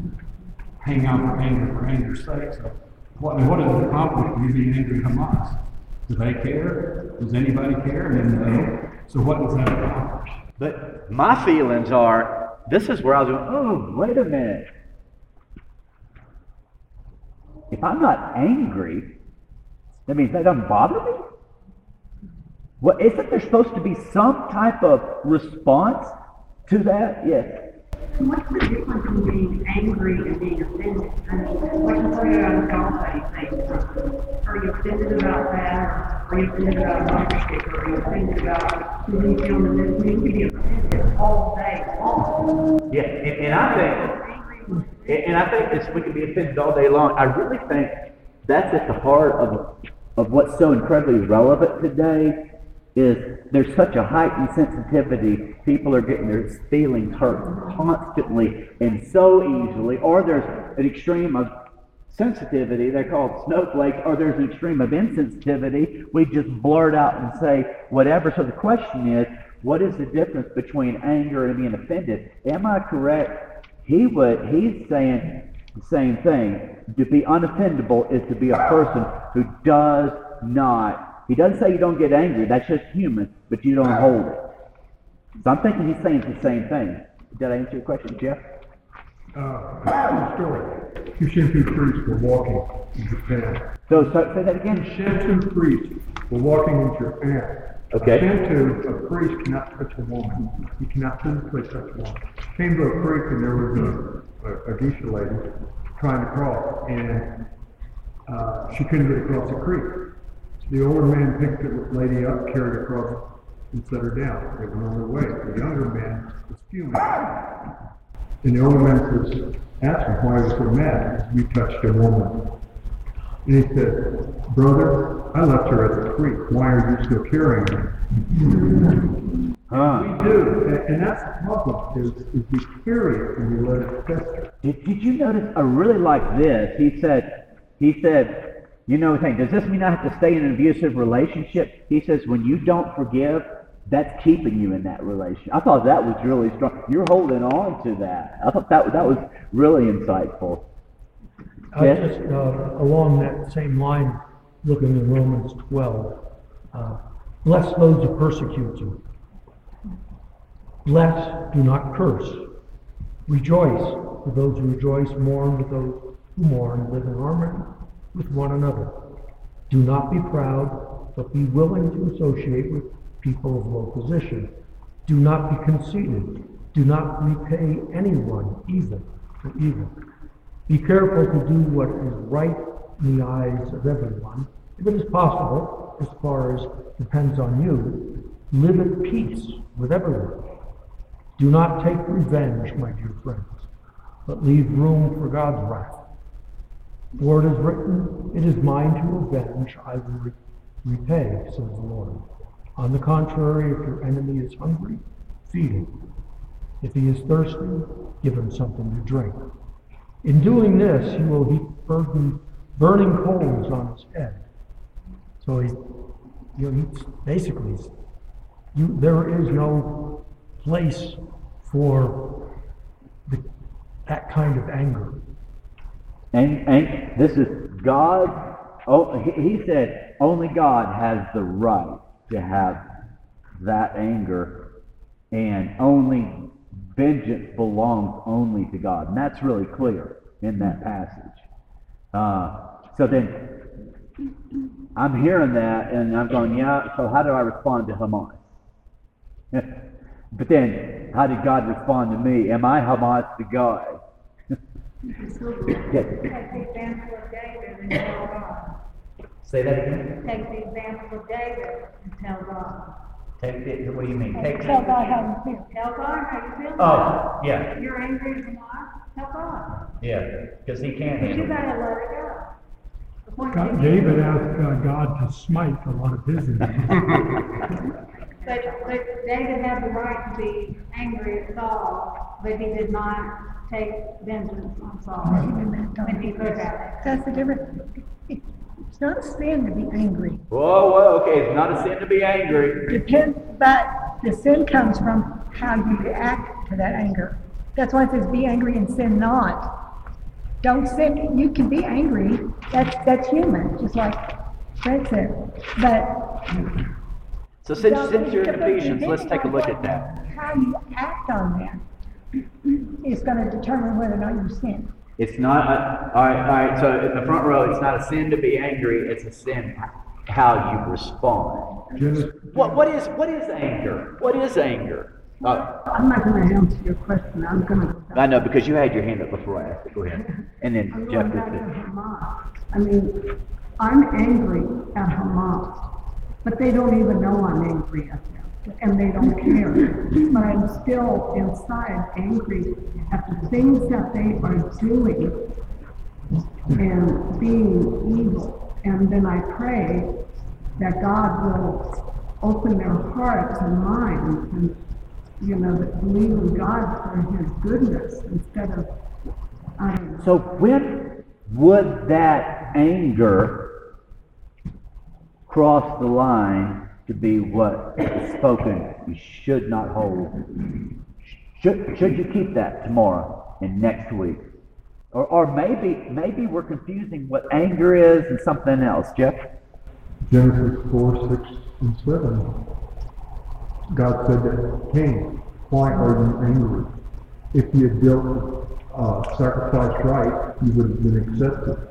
S9: hang out for anger for anger's sake. So what, what does it accomplish when you being angry at Hamas? Do they care? Does anybody care? And no. Uh, so what does that accomplish?
S1: But my feelings are, this is where I was going, oh, wait a minute. If I'm not angry, that means that doesn't bother me? Well, isn't there supposed to be some type of response to that? Yes.
S4: What's the difference between being angry and being offended? I mean, like you pointed out in golf, they say, are you offended about that? Are you offended about a bumper sticker? Are you offended about who you feel this? You can be offended all day long.
S1: Yeah, and, and I think, and, and I think this, we can be offended all day long. I really think that's at the heart of, of what's so incredibly relevant today is there's such a heightened sensitivity. People are getting their feelings hurt constantly and so easily, or there's an extreme of sensitivity, they're called snowflakes, or there's an extreme of insensitivity. We just blurt out and say whatever. So the question is, what is the difference between anger and being offended? Am I correct? He would, he's saying the same thing. To be unoffendable is to be a person who does not he doesn't say you don't get angry. That's just human, but you don't hold it. So I'm thinking he's saying the same thing. Did I answer your question, Jeff?
S10: Uh, story. Two Shinto priests were walking in Japan.
S1: So, so say that again.
S10: Shinto priests were walking in Japan.
S1: Okay.
S10: A Shinto, a priest cannot touch a woman. He cannot physically touch a woman. Came to a creek and there was a, a, a geisha lady trying to cross and uh, she couldn't get across the creek. The older man picked the lady up, carried her across, and set her down. They went on their way. The younger man was fuming. And the older man was asking why he was so mad. You touched a woman. And he said, Brother, I left her at the creek. Why are you still carrying her?
S1: Huh.
S10: We do. And, and that's the problem, is, is we carry it and we let it fester.
S1: Did, did you notice? I really like this. He said, he said, you know, thing. Does this mean I have to stay in an abusive relationship? He says, when you don't forgive, that's keeping you in that relationship. I thought that was really strong. You're holding on to that. I thought that that was really insightful.
S11: I
S1: Yes?
S11: just, uh, along that same line, looking in Romans 12, uh, bless those who persecute you. Bless, do not curse. Rejoice with those who rejoice, mourn with those who mourn, live in harmony with one another. Do not be proud, but be willing to associate with people of low position. Do not be conceited. Do not repay anyone evil for evil. Be careful to do what is right in the eyes of everyone. If it is possible, as far as depends on you, live at peace with everyone. Do not take revenge, my dear friends, but leave room for God's wrath. For it is written, It is mine to avenge, I will re- repay, says the Lord. On the contrary, if your enemy is hungry, feed him. If he is thirsty, give him something to drink. In doing this, he will heap burden, burning coals on his head. So he, you know, he's basically, you, there is no place for the, that kind of anger.
S1: And, and this is God. Oh, he, said only God has the right to have that anger, and only vengeance belongs only to God. And that's really clear in that passage. Uh, so then, I'm hearing that, and I'm going, yeah. So how do I respond to Hamas? but then, how did God respond to me? Am I Hamas to God?
S2: God.
S1: Say that again.
S2: Take the example of David and tell God.
S1: Take the, what do you mean? Take
S2: Tell God how you feel. Tell God how you feel.
S1: Oh, yeah,
S2: If you're angry at God, tell God.
S1: yeah, because he can't
S2: But you
S1: handle it.
S2: gotta let it go.
S10: God, David asked uh, God to smite a lot of his enemies.
S2: But, but David had the right to be angry at Saul, but he did not take vengeance on Saul. When he could have.
S12: That's the difference. It's not a sin to be angry.
S1: Whoa, whoa, okay, it's not a sin to be angry.
S12: Depends, but the sin comes from how you react to that anger. That's why it says, be angry and sin not. Don't sin, you can be angry, that's, that's human, just like Fred said. But
S1: So since, since you're in
S12: but
S1: Ephesians, let's take a look at that.
S12: How you act on that is gonna determine whether or not you sin.
S1: It's not, a- all right, all right, so in the front row, it's not a sin to be angry, it's a sin how you respond. What, what is, what is anger? What is anger? Uh,
S4: I'm not gonna answer your question, I'm gonna. go.
S1: I know, because you had your hand up before I asked it, go ahead. And then
S4: I'm
S1: Jeff
S4: going to. I mean, I'm angry at Hamas, but they don't even know I'm angry at them, and they don't care. But I'm still inside angry at the things that they are doing and being evil. And then I pray that God will open their hearts and minds and, you know, that believe in God for his goodness instead of, I.
S1: So when would that anger cross the line to be what is spoken you should not hold? Should, should you keep that tomorrow and next week? Or, or maybe, maybe we're confusing what anger is and something else, Jeff?
S8: Genesis four, six, and seven. God said to Cain, why are you angry? If you had built, uh, sacrifice right, you would have been accepted.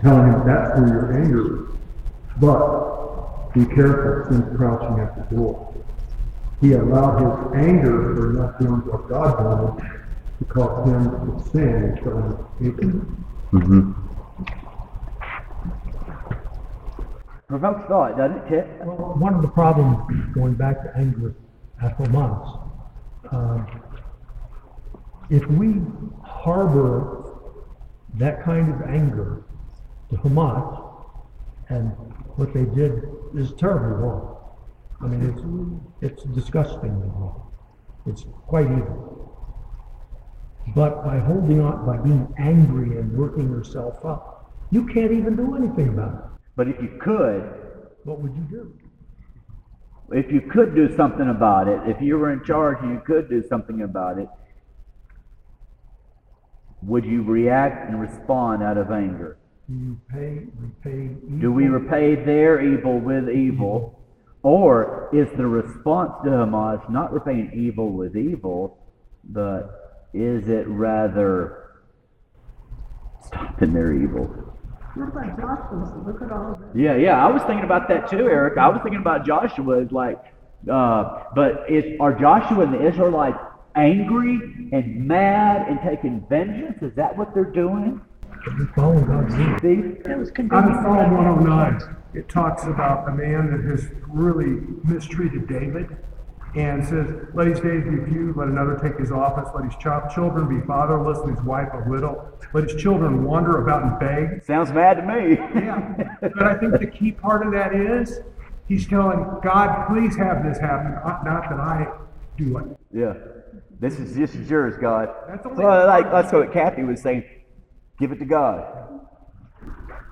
S8: Telling him that's where your anger is. But be careful, sin's crouching at the door. He allowed his anger for not doing what God wanted to cause him to sin and kill him.
S1: Mm-hmm. Provokes thought, doesn't it, Kit?
S11: Well, one of the problems, going back to anger at Hamas, um, if we harbor that kind of anger to Hamas, and what they did is terribly wrong. I mean, it's, it's disgustingly wrong. It's quite evil. But by holding on, by being angry and working yourself up, you can't even do anything about it.
S1: But if you could,
S11: What would you do?
S1: if you could do something about it, if you were in charge and you could do something about it, would you react and respond out of anger?
S11: Do you pay, repay evil?
S1: Do we repay their evil with evil? Or is the response to Hamas not repaying evil with evil, but is it rather stopping their evil?
S4: What about Joshua? Look at all the
S1: Yeah, yeah, I was thinking about that too, Eric. I was thinking about Joshua. It's like, uh, but is are Joshua and the Israelites angry and mad and taking vengeance? Is that what they're doing?
S11: You're God's lead.
S1: Steve?
S12: That was
S10: On. Psalm 109, it talks about a man that has really mistreated David and says, Let his days be few, let another take his office, let his ch- children be fatherless, and his wife a widow, let his children wander about and beg.
S1: Sounds mad to me.
S10: Yeah, but I think the key part of that is he's telling God, please have this happen, not not that I do it.
S1: yeah. This is this is yours, God.
S10: That's only-
S1: Well, like that's what Kathy was saying. Give it to God.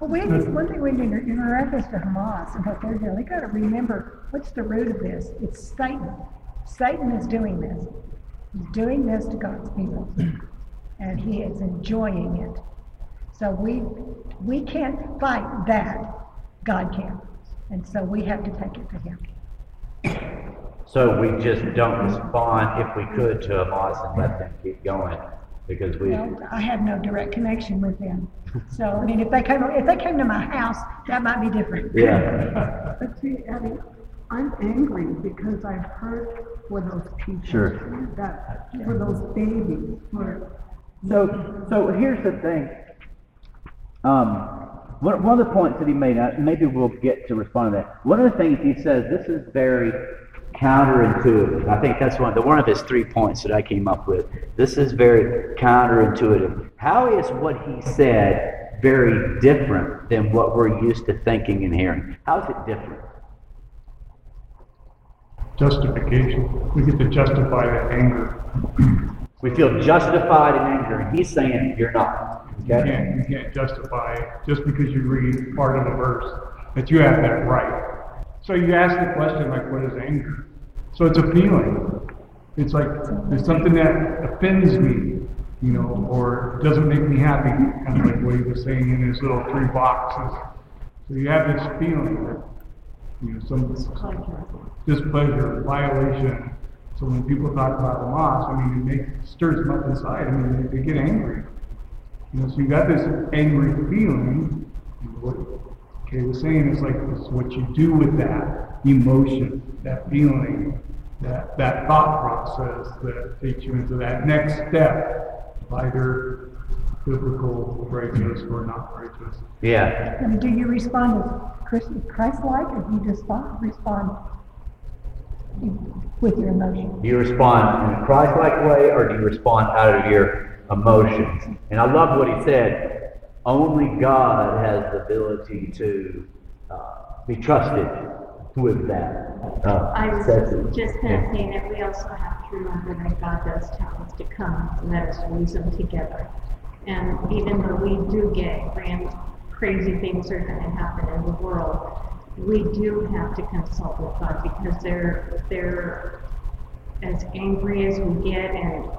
S12: Well, we just, one thing we need to, in reference to Hamas and what they're doing, we gotta remember, what's the root of this? It's Satan. Satan is doing this. He's doing this to God's people. And he is enjoying it. So we, we can't fight that. God can. And so we have to take it to him.
S1: So we just don't respond if we could to Hamas and let them keep going because we.
S12: Well, I have no direct connection with them. So, I mean, if they came, if they came to my house, that might be different.
S1: Yeah.
S4: But see, Eddie, I'm angry because I've heard for those people.
S1: Sure.
S4: That, for those babies, for,
S1: So, so here's the thing. Um, one, one of the points that he made, uh, maybe we'll get to respond to that. One of the things he says, this is very counterintuitive. I think that's one, the, one of his three points that I came up with. This is very counterintuitive. How is what he said very different than what we're used to thinking and hearing? How is it different?
S10: Justification. We get to justify that anger.
S1: We feel justified in anger, and he's saying you're not.
S10: You
S1: Okay.
S10: can't, you can't justify, it just because you read part of the verse, that you have that right. So you ask the question like, what is anger? So it's a feeling. It's like, there's something that offends me, you know, or doesn't make me happy, kind of like what he was saying in his little three boxes. So you have this feeling that, you know, some displeasure, violation. So when people talk about Hamas, I mean, it makes, stirs them up inside. I mean, they, they get angry. You know, so you got this angry feeling. What Kay was saying is like, it's what you do with that emotion, that feeling, that, that thought process that takes you into that next step of either biblical righteous or not righteous.
S1: Yeah.
S12: And do you respond as Chris- Christ-like, or do you just respond, respond with your emotion?
S1: Do you respond in a Christ-like way, or do you respond out of your emotions? And I love what he said. Only God has the ability to uh, be trusted with that. Uh,
S6: I was just kind of saying that we also have to remember that God does tell us to come and let us reason together. And even though we do get grand, crazy things are going to happen in the world, we do have to consult with God because they're, they're as angry as we get and,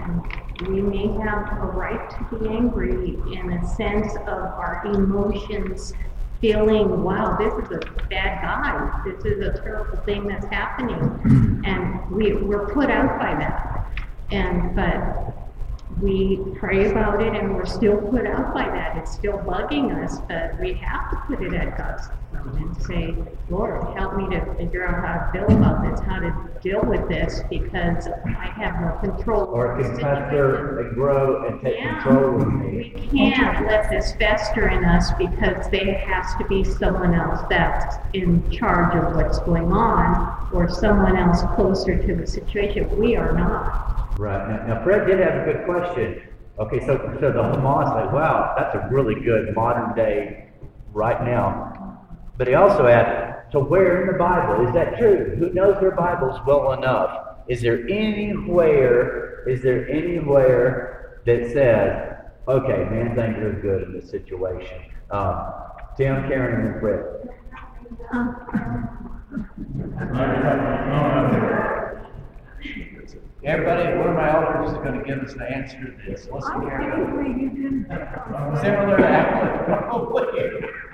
S6: and we may have a right to be angry in a sense of our emotions feeling, wow, this is a bad guy. This is a terrible thing that's happening. Hmm. And we, we're put out by that. And, but we pray about it and we're still put out by that. It's still bugging us, but we have to put it at God's and say, Lord, help me to figure out how to feel about this, how to deal with this, because I have no control.
S1: Or it
S6: over
S1: can
S6: the
S1: fester and grow and take
S6: Yeah.
S1: control of me.
S6: We can't let this fester in us because there has to be someone else that's in charge of what's going on or someone else closer to the situation. We are not.
S1: Right. Now, now, Fred did have a good question. Okay, so, so the Hamas, like, wow, that's a really good modern day right now. But he also added, so where in the Bible is that true? Who knows their Bibles well enough? Is there anywhere, is there anywhere that says, okay, man's anger is good in this situation? Um, Tim, Karen, and Fred.
S7: Everybody, one of my elders is gonna give us the answer to this. Listen carefully.
S4: you.
S7: Similar to Alan,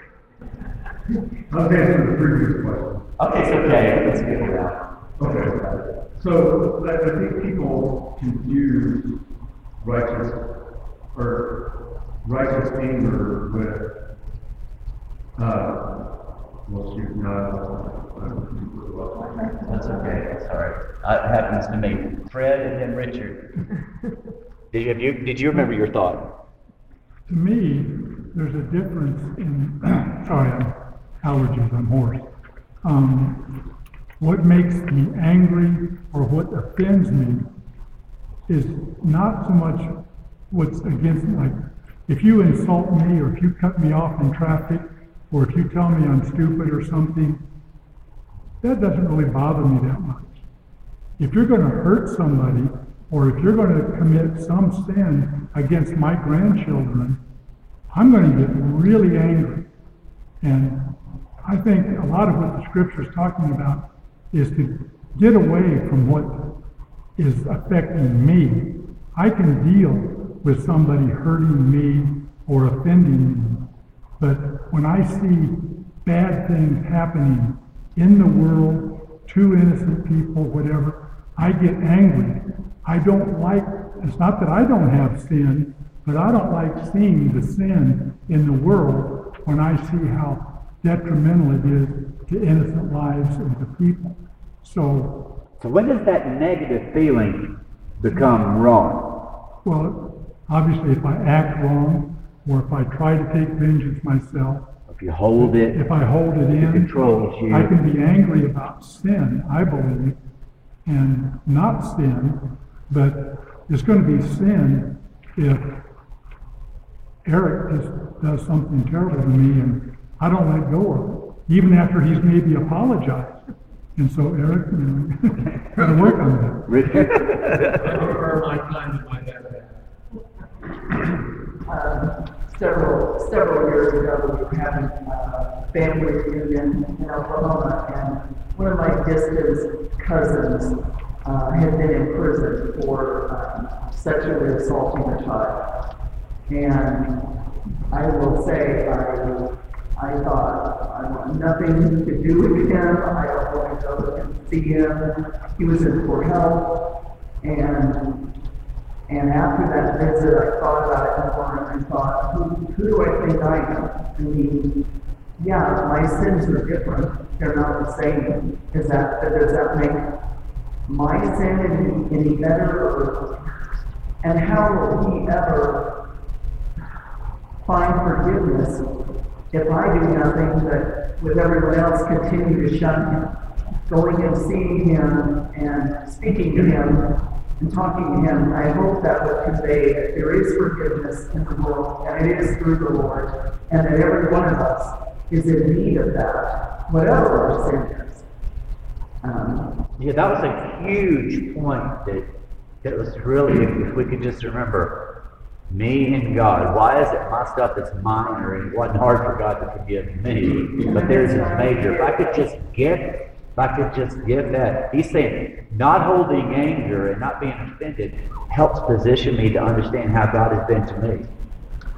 S7: probably.
S10: Let's answer the previous question.
S1: Okay, it's okay. Let's get it out.
S10: Okay, so I I think people confuse righteous or righteous anger with, uh, well, shoot, no.
S1: That's okay, that's all right. Uh, happens to me. Fred and then Richard. Did you, have you, did you remember your thought?
S8: To me, there's a difference in, sorry, I'm allergies, I'm hoarse. Um, what makes me angry or what offends me is not so much what's against, like, if you insult me or if you cut me off in traffic or if you tell me I'm stupid or something, that doesn't really bother me that much. If you're going to hurt somebody, or if you're going to commit some sin against my grandchildren, I'm going to get really angry. And I think a lot of what the scripture is talking about is to get away from what is affecting me. I can deal with somebody hurting me or offending me. But when I see bad things happening in the world to innocent people, whatever, I get angry. I don't like, it's not that I don't have sin, but I don't like seeing the sin in the world when I see how detrimental it is to innocent lives and to people. So,
S1: So when does that negative feeling become wrong?
S8: well, obviously if I act wrong, or if I try to take vengeance myself,
S1: If you hold it,
S8: if I hold it
S1: it
S8: in,
S1: controls you.
S8: I can be angry about sin, I believe, and not sin, but it's going to be sin if Eric just does something terrible to me and I don't let go of it, even after he's maybe apologized. And so Eric, you know, gotta work on that.
S1: Richard?
S2: My to my dad.
S13: several years ago, we were having a family reunion in Oklahoma, and one of my distant cousins uh, had been in prison for um, sexually assaulting a child. And I will say, I, I thought, I want nothing to do with him. I don't want to go and see him. He was in poor health. And, and after that visit, I thought about it more and I thought, who, who do I think I am? I mean, yeah, my sins are different. They're not the same. Is that, does that make my sin any, any better? Or, and how will he ever find forgiveness if I do nothing but with everyone else continue to shun him, going and seeing him and speaking to him and talking to him. I hope that would convey that there is forgiveness in the world and it is through the Lord and that every one of us is in need of that, whatever our sin is. Um,
S1: Yeah, that was a huge point that, that was really, if, if we could just remember, me and God. Why is it my stuff that's minor and it wasn't hard for God to forgive me? But there's this major. If I could just get, if I could just get that. He's saying not holding anger and not being offended helps position me to understand how God has been to me.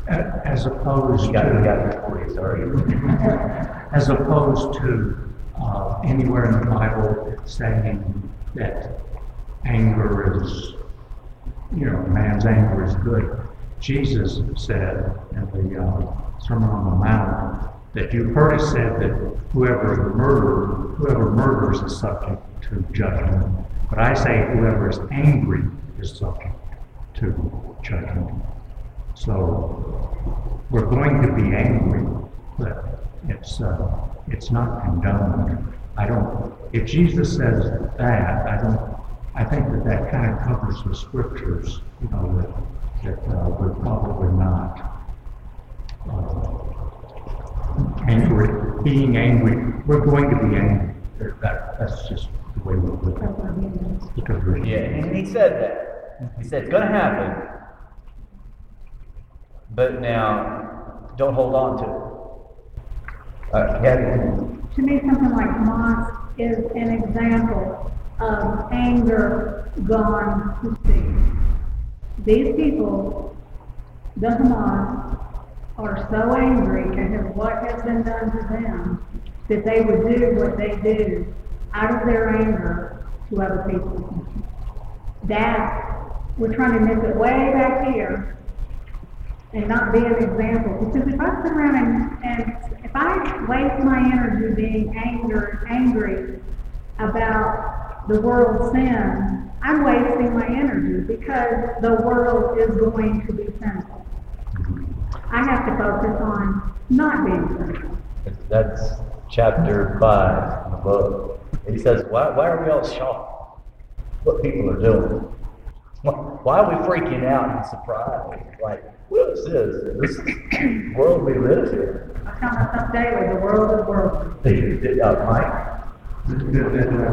S11: As opposed
S1: You got,
S11: to,
S1: got it for you, sorry.
S11: as opposed to, uh, anywhere in the Bible saying that anger is, you know, man's anger is good. Jesus said in the, uh, Sermon on the Mount, that you've heard it said that whoever murder, whoever murders is subject to judgment. But I say whoever is angry is subject to judgment. So we're going to be angry, but it's, uh, it's not condoned. I don't, if Jesus says that, I don't, I think that that kind of covers the scriptures, you know, that, that uh, we're probably not uh, angry, being angry. We're going to be angry. That, that's just the way we look at it. Because we're.
S1: Yeah, and he said that. He said it's going to happen, but now don't hold on to it. Uh, Kathy?
S2: To me, something like Hamas is an example of anger gone to seed. These people, the Hamas, are so angry at what has been done to them that they would do what they do out of their anger to other people. That, we're trying to nip it way back here and not be an example. Because if I sit around and, and if I waste my energy being anger, angry about the world's sin, I'm wasting my energy because the world is going to be sinful. I have to focus on not being sinful.
S1: That's chapter five in the book. He says, why, why are we all shocked? What people are doing? Why, are we freaking out and surprised? Like, what is this? This is world we live in.
S2: I tell myself daily, the world is world.
S1: Uh, Did, did, uh, Mike?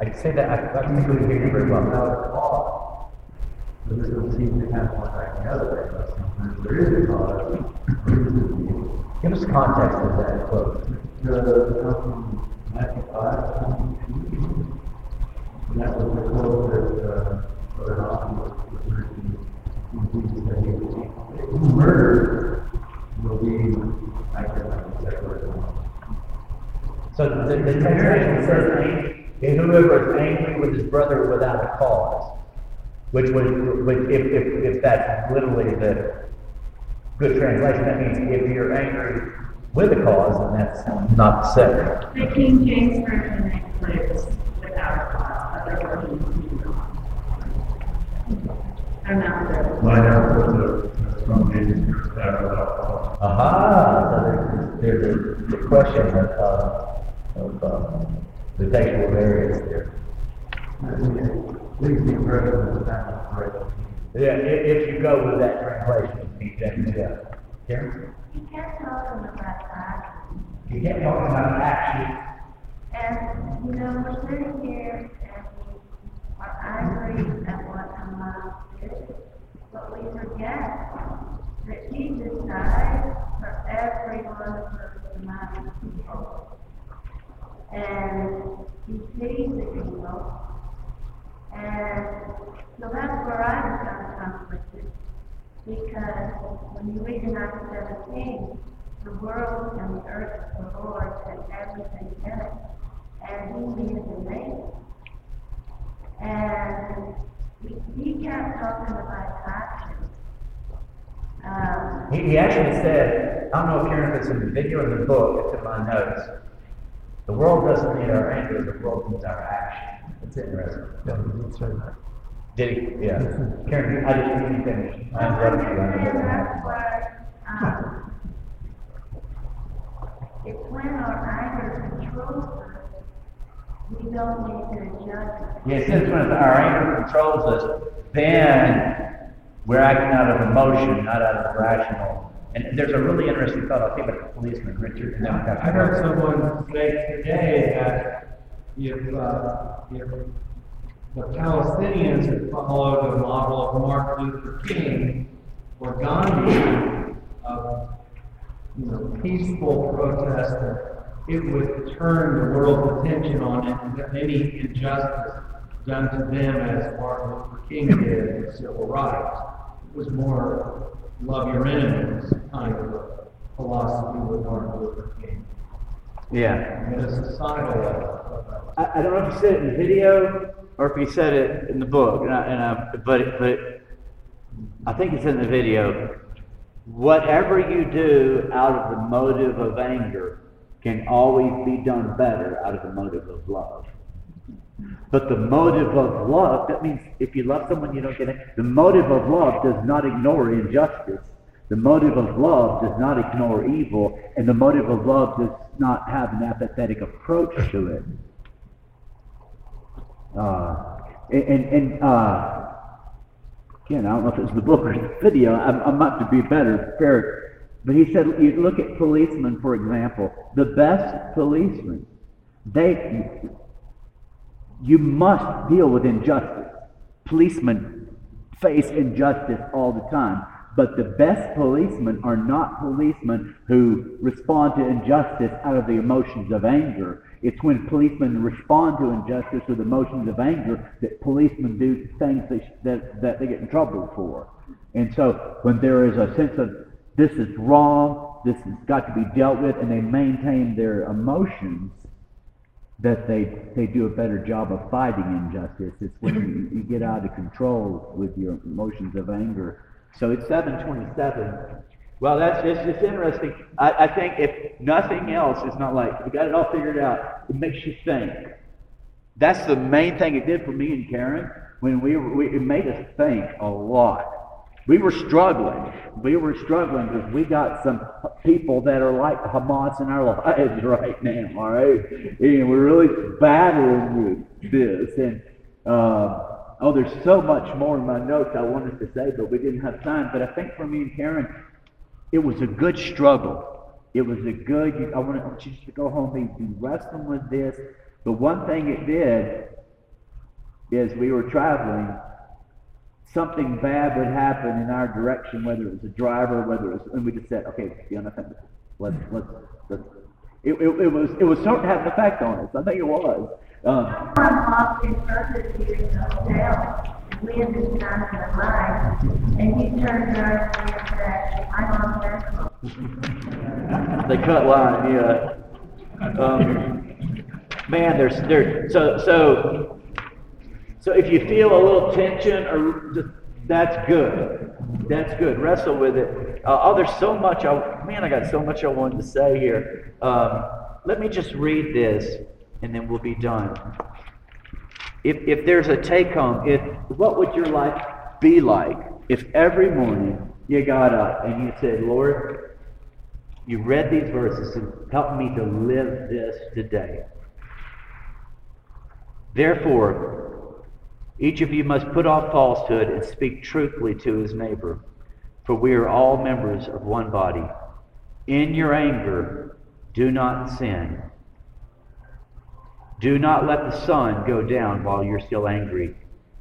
S1: I can say that, I, I can think we hear you very well. Now, it's all.
S11: But this doesn't seem to have one back the other way, but sometimes there is a cause.
S1: Give us context of that quote.
S11: The, Matthew five, twenty-two. And that was the quote that, uh, Brother Hoffman was referring
S1: So the, the text says, "And whoever is angry with his brother without a cause," which would, would if, if, if that's literally the good translation, that means if you're angry with a cause, then that's not separate.
S6: The King James Version without a cause, other versions do not. I'm not sure.
S11: Line up with the, from the, uh,
S1: Aha, so there's, there's a, the question of, uh, of, uh, the textual variants there.
S11: The.
S1: Yeah, if, if you go with that translation, King James, yeah. Karen?
S3: You can't talk about that.
S1: You can't talk about action.
S3: And, you know, we're sitting here and we are angry at forget that Jesus died for every one of us human people. And he sees the evil. And so that's where I become conflicted. Because when you read in Acts 17, the world and the earth is the Lord's and everything in it. And he to make it. And he, he kept talking about action. Um,
S1: He, he actually said, I don't know if Karen, if it's in the video or the book, it's in my notes. The world doesn't need our anger, the world needs our action. It's interesting.
S11: Yeah, he did say that.
S1: Did he? Yeah. Karen, I didn't even finish. I interrupted you. I
S3: that's
S1: that.
S3: where, um, it's when our anger controls us, we don't need to adjust.
S1: Yeah, it says when our anger controls us, then we're acting out of emotion, not out of rational. And there's a really interesting thought, I'll give it to policeman Richard, and then we've.
S2: I heard someone say today that if, uh, if the Palestinians had followed the model of Martin Luther King or Gandhi of, you know, peaceful protest, that it would turn the world's attention on it, and any injustice done to them as Martin Luther King did with civil rights. It was more love your enemies kind of a philosophy with Martin Luther King.
S1: Yeah.
S2: And a societal level.
S1: I, I don't know if he said it in the video or if he said it in the book, and I, and I, but, but I think it's in the video, whatever you do out of the motive of anger can always be done better out of the motive of love. But the motive of love, that means if you love someone, you don't get it. The motive of love does not ignore injustice. The motive of love does not ignore evil, and the motive of love does not have an apathetic approach to it. Uh, and, and, uh, again, I don't know if it's the book or the video. I'm, I'm not to be better, fair. But he said, you look at policemen, for example. The best policemen, they, you must deal with injustice. Policemen face injustice all the time. But the best policemen are not policemen who respond to injustice out of the emotions of anger. It's when policemen respond to injustice with emotions of anger that policemen do things sh- that, that they get in trouble for. And so when there is a sense of this is wrong, this has got to be dealt with, and they maintain their emotions, that they, they do a better job of fighting injustice. It's when you, you get out of control with your emotions of anger. So it's 727. Well, that's it's, it's interesting. I, I think if nothing else, it's not like we got it all figured out. It makes you think. That's the main thing it did for me and Karen. When we, we it made us think a lot. We were struggling. We were struggling because we got some people that are like Hamas in our lives right now. All right, and we're really battling with this. And uh, oh, there's so much more in my notes I wanted to say, but we didn't have time. But I think for me and Karen, it was a good struggle. It was a good. I want I want you to go home and be wrestling with this. But one thing it did is we were traveling something bad would happen in our direction, whether it was a driver, whether it was, and we just said, okay, know, nothing. Let's, let's, let's. It, it, it was, it was starting to have an effect on us. I think it was. Um,
S3: Someone walked in front of you in the hotel, and we had been standing in line, and you turned around and said, I'm on that.
S1: they cut line, yeah. Um, man, there's there. So so so if you feel a little tension or just that's good. That's good. Wrestle with it. Uh, oh, there's so much. I, man, I got so much I wanted to say here. Um, let me just read this, and then we'll be done. If if there's a take home, if what would your life be like if every morning you got up and you said, Lord, you read these verses and help me to live this today. Therefore, each of you must put off falsehood and speak truthfully to his neighbor, for we are all members of one body. In your anger, do not sin. Do not let the sun go down while you're still angry,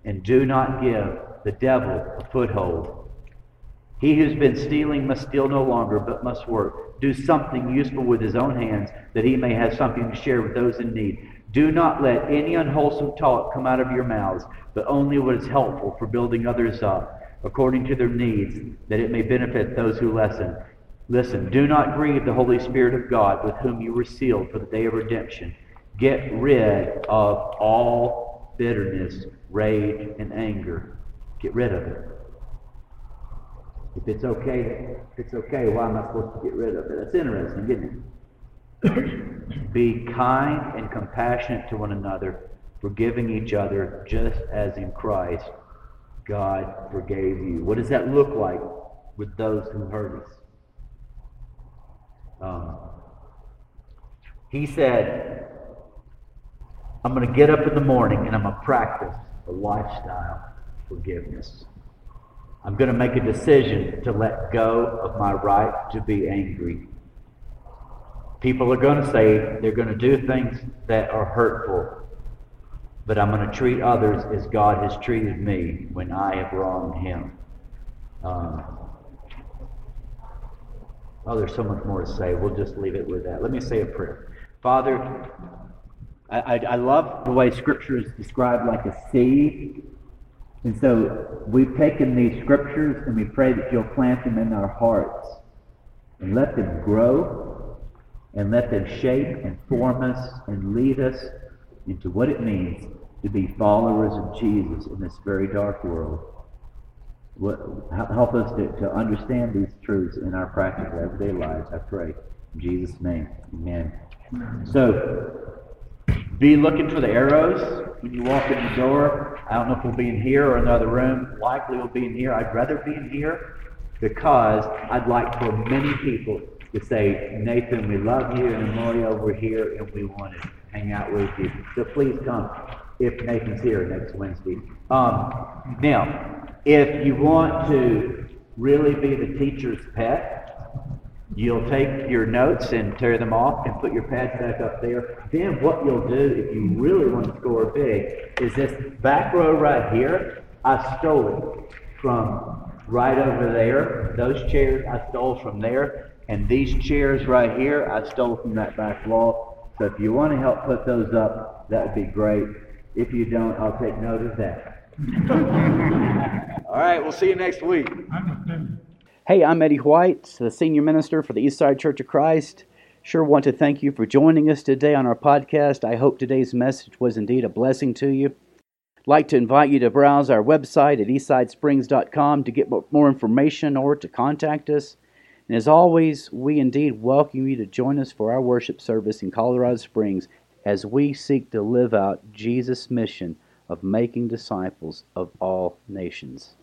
S1: and do not give the devil a foothold. He who's been stealing must steal no longer, but must work. Do something useful with his own hands, that he may have something to share with those in need. Do not let any unwholesome talk come out of your mouths, but only what is helpful for building others up, according to their needs, that it may benefit those who listen. Listen, do not grieve the Holy Spirit of God, with whom you were sealed for the day of redemption. Get rid of all bitterness, rage, and anger. Get rid of it. If it's okay, if it's okay, why am I supposed to get rid of it? That's interesting, isn't it? Be kind and compassionate to one another, forgiving each other, just as in Christ God forgave you. What does that look like with those who hurt us? Um, he said, I'm going to get up in the morning and I'm going to practice a lifestyle forgiveness. I'm going to make a decision to let go of my right to be angry. People are going to say they're going to do things that are hurtful, but I'm going to treat others as God has treated me when I have wronged Him. Um, oh, there's so much more to say. We'll just leave it with that. Let me say a prayer. Father, I, I, I love the way Scripture is described like a seed and so we've taken these scriptures and we pray that you'll plant them in our hearts and let them grow and let them shape and form us and lead us into what it means to be followers of Jesus in this very dark world. What, Help us to, to understand these truths in our practical everyday lives, I pray. In Jesus' name, amen. So, be looking for the arrows when you walk in the door. I don't know if we'll be in here or another room. Likely we'll be in here. I'd rather be in here because I'd like for many people to say, Nathan, we love you, and Mario, we're here, and we want to hang out with you. So please come if Nathan's here next Wednesday. Um, now, if you want to really be the teacher's pet, You'll take your notes and tear them off and put your pads back up there. Then what you'll do if you really want to score big is this back row right here. I stole it from right over there. Those chairs I stole from there. And these chairs right here I stole from that back wall. So if you want to help put those up, that would be great. If you don't, I'll take note of that. All right, we'll see you next week.
S14: Hey, I'm Eddie White, the senior minister for the Eastside Church of Christ. Sure want to thank you for joining us today on our podcast. I hope today's message was indeed a blessing to you. I'd like to invite you to browse our website at eastsidesprings.com to get more information or to contact us. And as always, we indeed welcome you to join us for our worship service in Colorado Springs as we seek to live out Jesus' mission of making disciples of all nations.